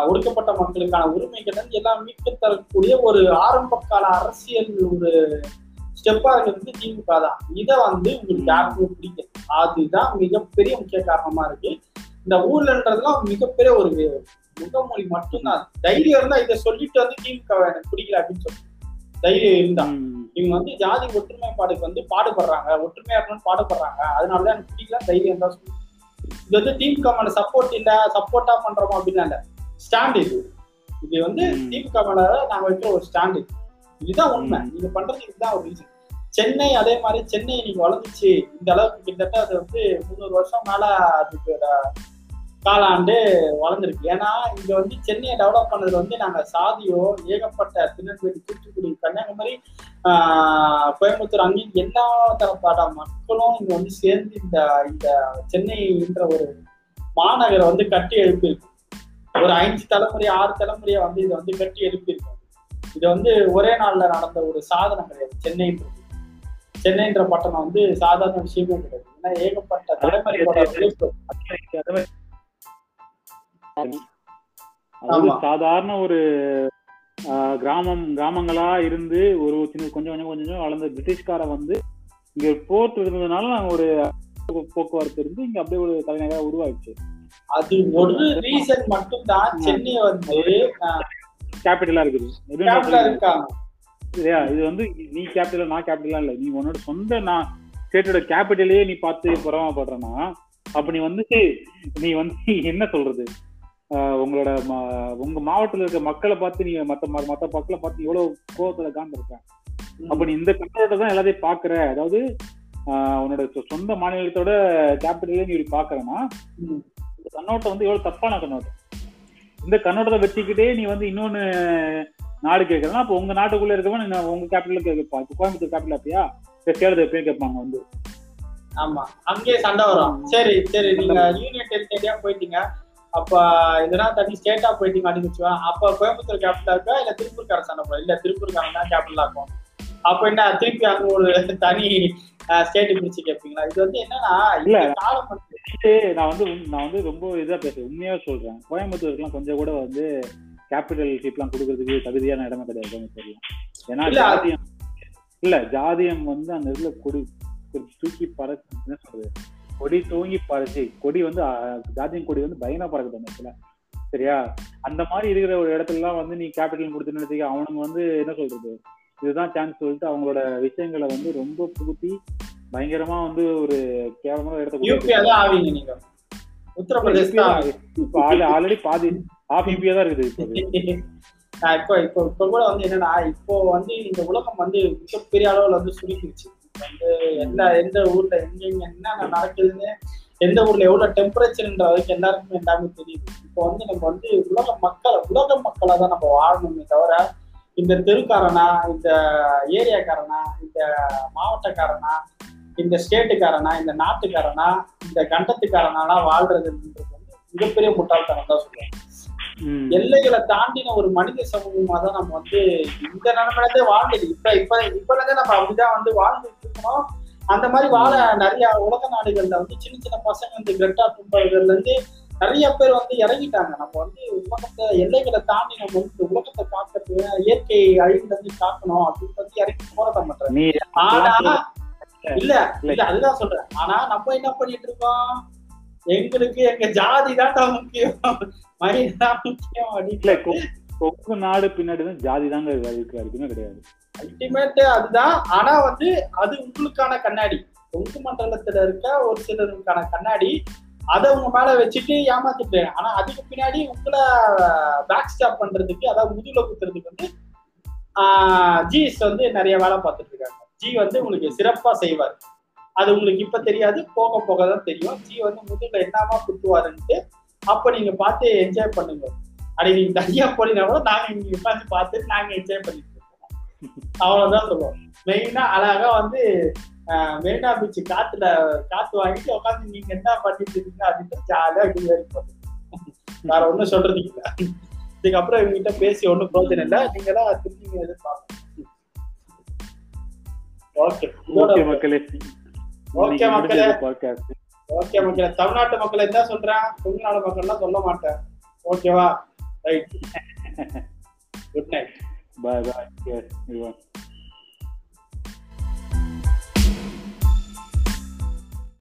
ஒடுக்கப்பட்ட மக்களுக்கான உரிமைகள் இருந்து எல்லாம் மீட்டு தரக்கூடிய ஒரு ஆரம்ப கால அரசியல் ஒரு ஸ்டெப்பா இருக்கிறது திமுக தான். இதை வந்து உங்களுக்கு யாருக்குமே பிடிக்கும் அதுதான் மிகப்பெரிய முக்கிய காரணமா இருக்கு. இந்த ஊழல்ன்றதுலாம் மிகப்பெரிய ஒரு முகமொழி மட்டும்தான். தைரியம் இருந்தா இதை சொல்லிட்டு வந்து திமுக எனக்கு பிடிக்கல அப்படின்னு சொல்லி தைரியம் இருந்தா. இவங்க வந்து ஜாதி ஒற்றுமைப்பாடுக்கு வந்து பாடுபடுறாங்க. ஒற்றுமையா இருக்கணும்னு பாடுபடுறாங்க. அதனாலதான் எனக்கு பிடிக்கல தைரியம் தான் சொல்லு இது வந்து திமுக சப்போர்ட் இல்ல சப்போர்ட்டா பண்றோமோ அப்படின்னு இல்ல. ஸ்டாண்ட் இது. இது வந்து. திமுக மேல நாங்க வைக்கிற ஒரு ஸ்டாண்ட் இது. இதுதான் உண்மை. நீங்க பண்றது இதுதான் ஒரு ரீசன் சென்னை அதே மாதிரி சென்னை இன்னைக்கு வளர்ந்துச்சு இந்த அளவுக்கு கிட்டத்தட்ட அது வந்து முந்நூறு வருஷம் மேல அதுக்கு காலாண்டு வளர்ந்துருக்கு. ஏன்னா இங்க வந்து சென்னையை டெவலப் பண்ணதுல வந்து நாங்க சாதியோ ஏகப்பட்ட திருநெல்வேலி தூத்துக்குடி கன்னியாகுமரி ஆஹ் கோயம்புத்தூர் அங்கேயும் எல்லா தரப்பட்ட மக்களும் இங்க வந்து சேர்ந்து இந்த இந்த சென்னைன்ற ஒரு மாநகரை வந்து கட்டி எழுப்பியிருக்கு. ஒரு ஐந்து தலைமுறை ஆறு தலைமுறையை வந்து இதை வந்து கட்டி எழுப்பியிருக்கும் இது வந்து ஒரே நாள்ல நடந்த ஒரு சாதனை கிடையாது சென்னைன்றது சென்னைன்ற பட்டணம் வந்து சாதாரண விஷயமே கிடையாது. ஏன்னா ஏகப்பட்ட தலைமுறையோட ஆமா. சாதாரண ஒரு ஆஹ், கிராமம் கிராமங்களா இருந்து ஒரு சின்ன கொஞ்சம் கொஞ்சம் கொஞ்சம் வளர்ந்த பிரிட்டிஷ்காரன் வந்து இங்க போர்ட் இருந்ததுனால நாங்க ஒரு போக்குவரத்து இருந்து இங்க அப்படியே ஒரு தலைநகரா உருவாயிடுச்சு. அது ஒரு ரீசன் மட்டும்தான் சென்னை வந்து கேபிட்டலா இருக்குது. கேபிட்டலா இருக்காங்க இல்லையா? இது வந்து நீ கேபிட்டல் நான் கேபிட்டலா இல்ல. நீ உன்னோட சொந்த நான் ஸ்டேட்டோட கேபிட்டலையே நீ பார்த்து பொறாமப்படுறனா அப்ப நீ வந்து நீ வந்து என்ன சொல்றது? உங்களோட உங்க மாவட்டத்துல இருக்க மக்களை பார்த்து நீ மத்த மத்த மக்களை பார்த்து எவ்வளவு கோவத்துல காந்து இருக்க அப்ப நீ இந்த கண்ணோட்ட தான் எல்லாத்தையும் பாக்குற அதாவது உன்னோட சொந்த மாநிலத்தோட கேபிட்டலே நீ இப்படி பாக்குறனா ம். இந்த கண்ணோட்டம் வந்து எவ்வளவு தப்பான கண்ணோட்டம்? இந்த கண்ணோட்டத்தை வச்சுக்கிட்டே நீ வந்து இன்னொன்னு நாடு கேட்கறனா அப்போ உங்க நாட்டுக்குள்ள இருக்கவன் உங்க கேபிட்டல் கேட்கப்பா? இப்போ கோயம்புத்தூர் கேபிட்டல் அப்படியா சேலத்தை எப்பயும் கேட்பாங்க வந்து. ஆமா. அங்கேயே சண்டை வரும். சரி சரி நீங்க யூனியன் டெரிட்டரியா போயிட்டீங்க. அப்ப இதனா தனி ஸ்டேட்டா போயிட்டீங்க அப்படின்னு அப்ப கோயம்புத்தூர் கேபிட்டலா இருக்கா? இல்ல திருப்பூர்கார சண்டை போடும் இல்ல திருப்பூர்காரன் தான் கேபிட்டலா இருக்கும். அப்ப என்ன திருப்பி அங்க ஒரு தனி ஸ்டேட் பிரிச்சு கேட்பீங்களா? இது வந்து என்னன்னா இல்ல. நான் வந்து நான் வந்து ரொம்ப இதா பேசுறேன். உண்மையா சொல்றேன். கோயம்புத்தூருக்குலாம் கொஞ்சம் கூட வந்து கேபிட்டல் ஷிப்லாம் கொடுக்கறதுக்கு தகுதியான இடமே கிடையாது கோயம்புத்தூர்ல ஏன்னா ஜாதியம் இல்ல ஜாதியம் வந்து அந்த இதுல கொடி தூக்கி பறக்கு என்ன சொல்றது? கொடி தூங்கி பறச்சு கொடி வந்து ஜாதியம் கொடி வந்து பயனா பறக்குது அந்த இடத்துல. சரியா? அந்த மாதிரி இருக்கிற ஒரு இடத்துலலாம் வந்து நீ கேபிட்டல் கொடுத்துன்னு அவனுங்க வந்து என்ன சொல்றது? இதுதான் சான்ஸ் சொல்லிட்டு அவங்களோட விஷயங்களை வந்து ரொம்ப புகுத்தி பயங்கரமா வந்து ஒரு கேவலமான இடத்த. இப்போ ஆல்ரெடி பாதி ஆஃப் யூபியா தான் இருக்குது இப்போ. இப்போ இப்போ கூட வந்து என்னன்னா இப்போ வந்து இந்த உலகம் வந்து மிகப்பெரிய அளவுல வந்து சுருக்கிடுச்சு வந்து எந்த எந்த ஊர்ல எங்கெங்க என்னென்ன நடக்குதுன்னு எந்த ஊர்ல எவ்வளவு டெம்பரேச்சர்ன்ற வரைக்கும் எல்லாருக்குமே எல்லாமே தெரியுது. இப்போ வந்து நம்ம வந்து உலக மக்கள் உலக மக்களா தான் நம்ம வாழணுமே தவிர இந்த தெருக்காரனா இந்த ஏரியாக்காரனா இந்த மாவட்டக்காரனா இந்த ஸ்டேட்டுக்காரனா இந்த நாட்டுக்காரனா இந்த கண்டத்துக்காரனாலாம் வாழ்றதுன்றது வந்து மிகப்பெரிய முட்டாள்தனம் தான் சொல்லுவேன். எல்லைகளை தாண்டின ஒரு மனித சமூகமா தான் நம்ம வந்து இந்த நிலைமையிலே வாழ்ந்தது இப்ப இப்ப இப்ப இருந்தே நம்ம அப்படிதான் வந்து வாழ்ந்துட்டு இருக்கோம். அந்த மாதிரி வாழ நிறைய உலக நாடுகள்ல வந்து சின்ன சின்ன பசங்க இந்த கிரெட்டா தும்பர்கள்ல இருந்து நிறைய பேர் வந்து இறங்கிட்டாங்க. நம்ம வந்து உலகத்தை எல்லைகளை தாண்டி நம்ம வந்து உலகத்தை காக்கிறது இயற்கை இருந்து காக்கணும் அப்படின்னு வந்து இறங்கி போராட்டம் பண்றாங்க ஆனா இல்ல. இல்ல. அதுதான் சொல்றேன். ஆனா நம்ம என்ன பண்ணிட்டு இருக்கோம்? எங்களுக்கு எங்க ஜாதி தான் முக்கியம். மணி தான் முக்கியம் அப்படின்னு. கொங்கு நாடு பின்னாடி தான் ஜாதி தாங்க இருக்கு கிடையாது. அல்டிமேட் அதுதான். ஆனா வந்து அது உங்களுக்கான கண்ணாடி. கொங்கு மண்டலத்துல இருக்க ஒரு சிலருக்கான கண்ணாடி அதை உங்க மேல வச்சுட்டு ஏமாத்திட்டு ஆனா அதுக்கு பின்னாடி உங்களை பேக் ஸ்டாப் பண்றதுக்கு அதாவது முதுகுல குத்துறதுக்கு வந்து ஜிஎஸ் வந்து நிறைய வேலை பார்த்துட்டு இருக்காங்க. ஜி வந்து உங்களுக்கு சிறப்பா செய்வார். அது உங்களுக்கு இப்ப தெரியாது போக போக தான் தெரியும். ஜி வந்து முதுகுல என்னமா குத்துவாருன்ட்டு அப்ப நீங்க பார்த்து என்ஜாய் பண்ணுங்க. அடி நீங்க தனியா போனீங்கன்னா கூட நாங்க இங்க உட்காந்து பார்த்து நாங்க என்ஜாய் பண்ணிட்டு அவ்வளவுதான் சொல்லுவோம். மெயினா அழகா வந்து மெரினா பீச் காத்துல காத்து வாங்கிட்டு உட்காந்து நீங்க என்ன பண்ணிட்டு இருக்கீங்க அப்படின்னு ஜாலியா பண்ணுங்க வேற ஒண்ணும் சொல்றதுக்கு இல்ல. இதுக்கப்புறம் இவங்ககிட்ட பேசி ஒண்ணும் பிரயோஜனம் இல்ல. நீங்க தான் திருப்பி எதிர்பார்க்கணும் ஓகே ஓகே மக்களே. ஓகே மக்களே. ஓகே மக்களே. தமிழ்நாட்டு மக்கள் என்ன சொல்றேன் தமிழ்நாடு மக்கள்லாம் சொல்ல மாட்டேன் ஓகேவா right good night bye bye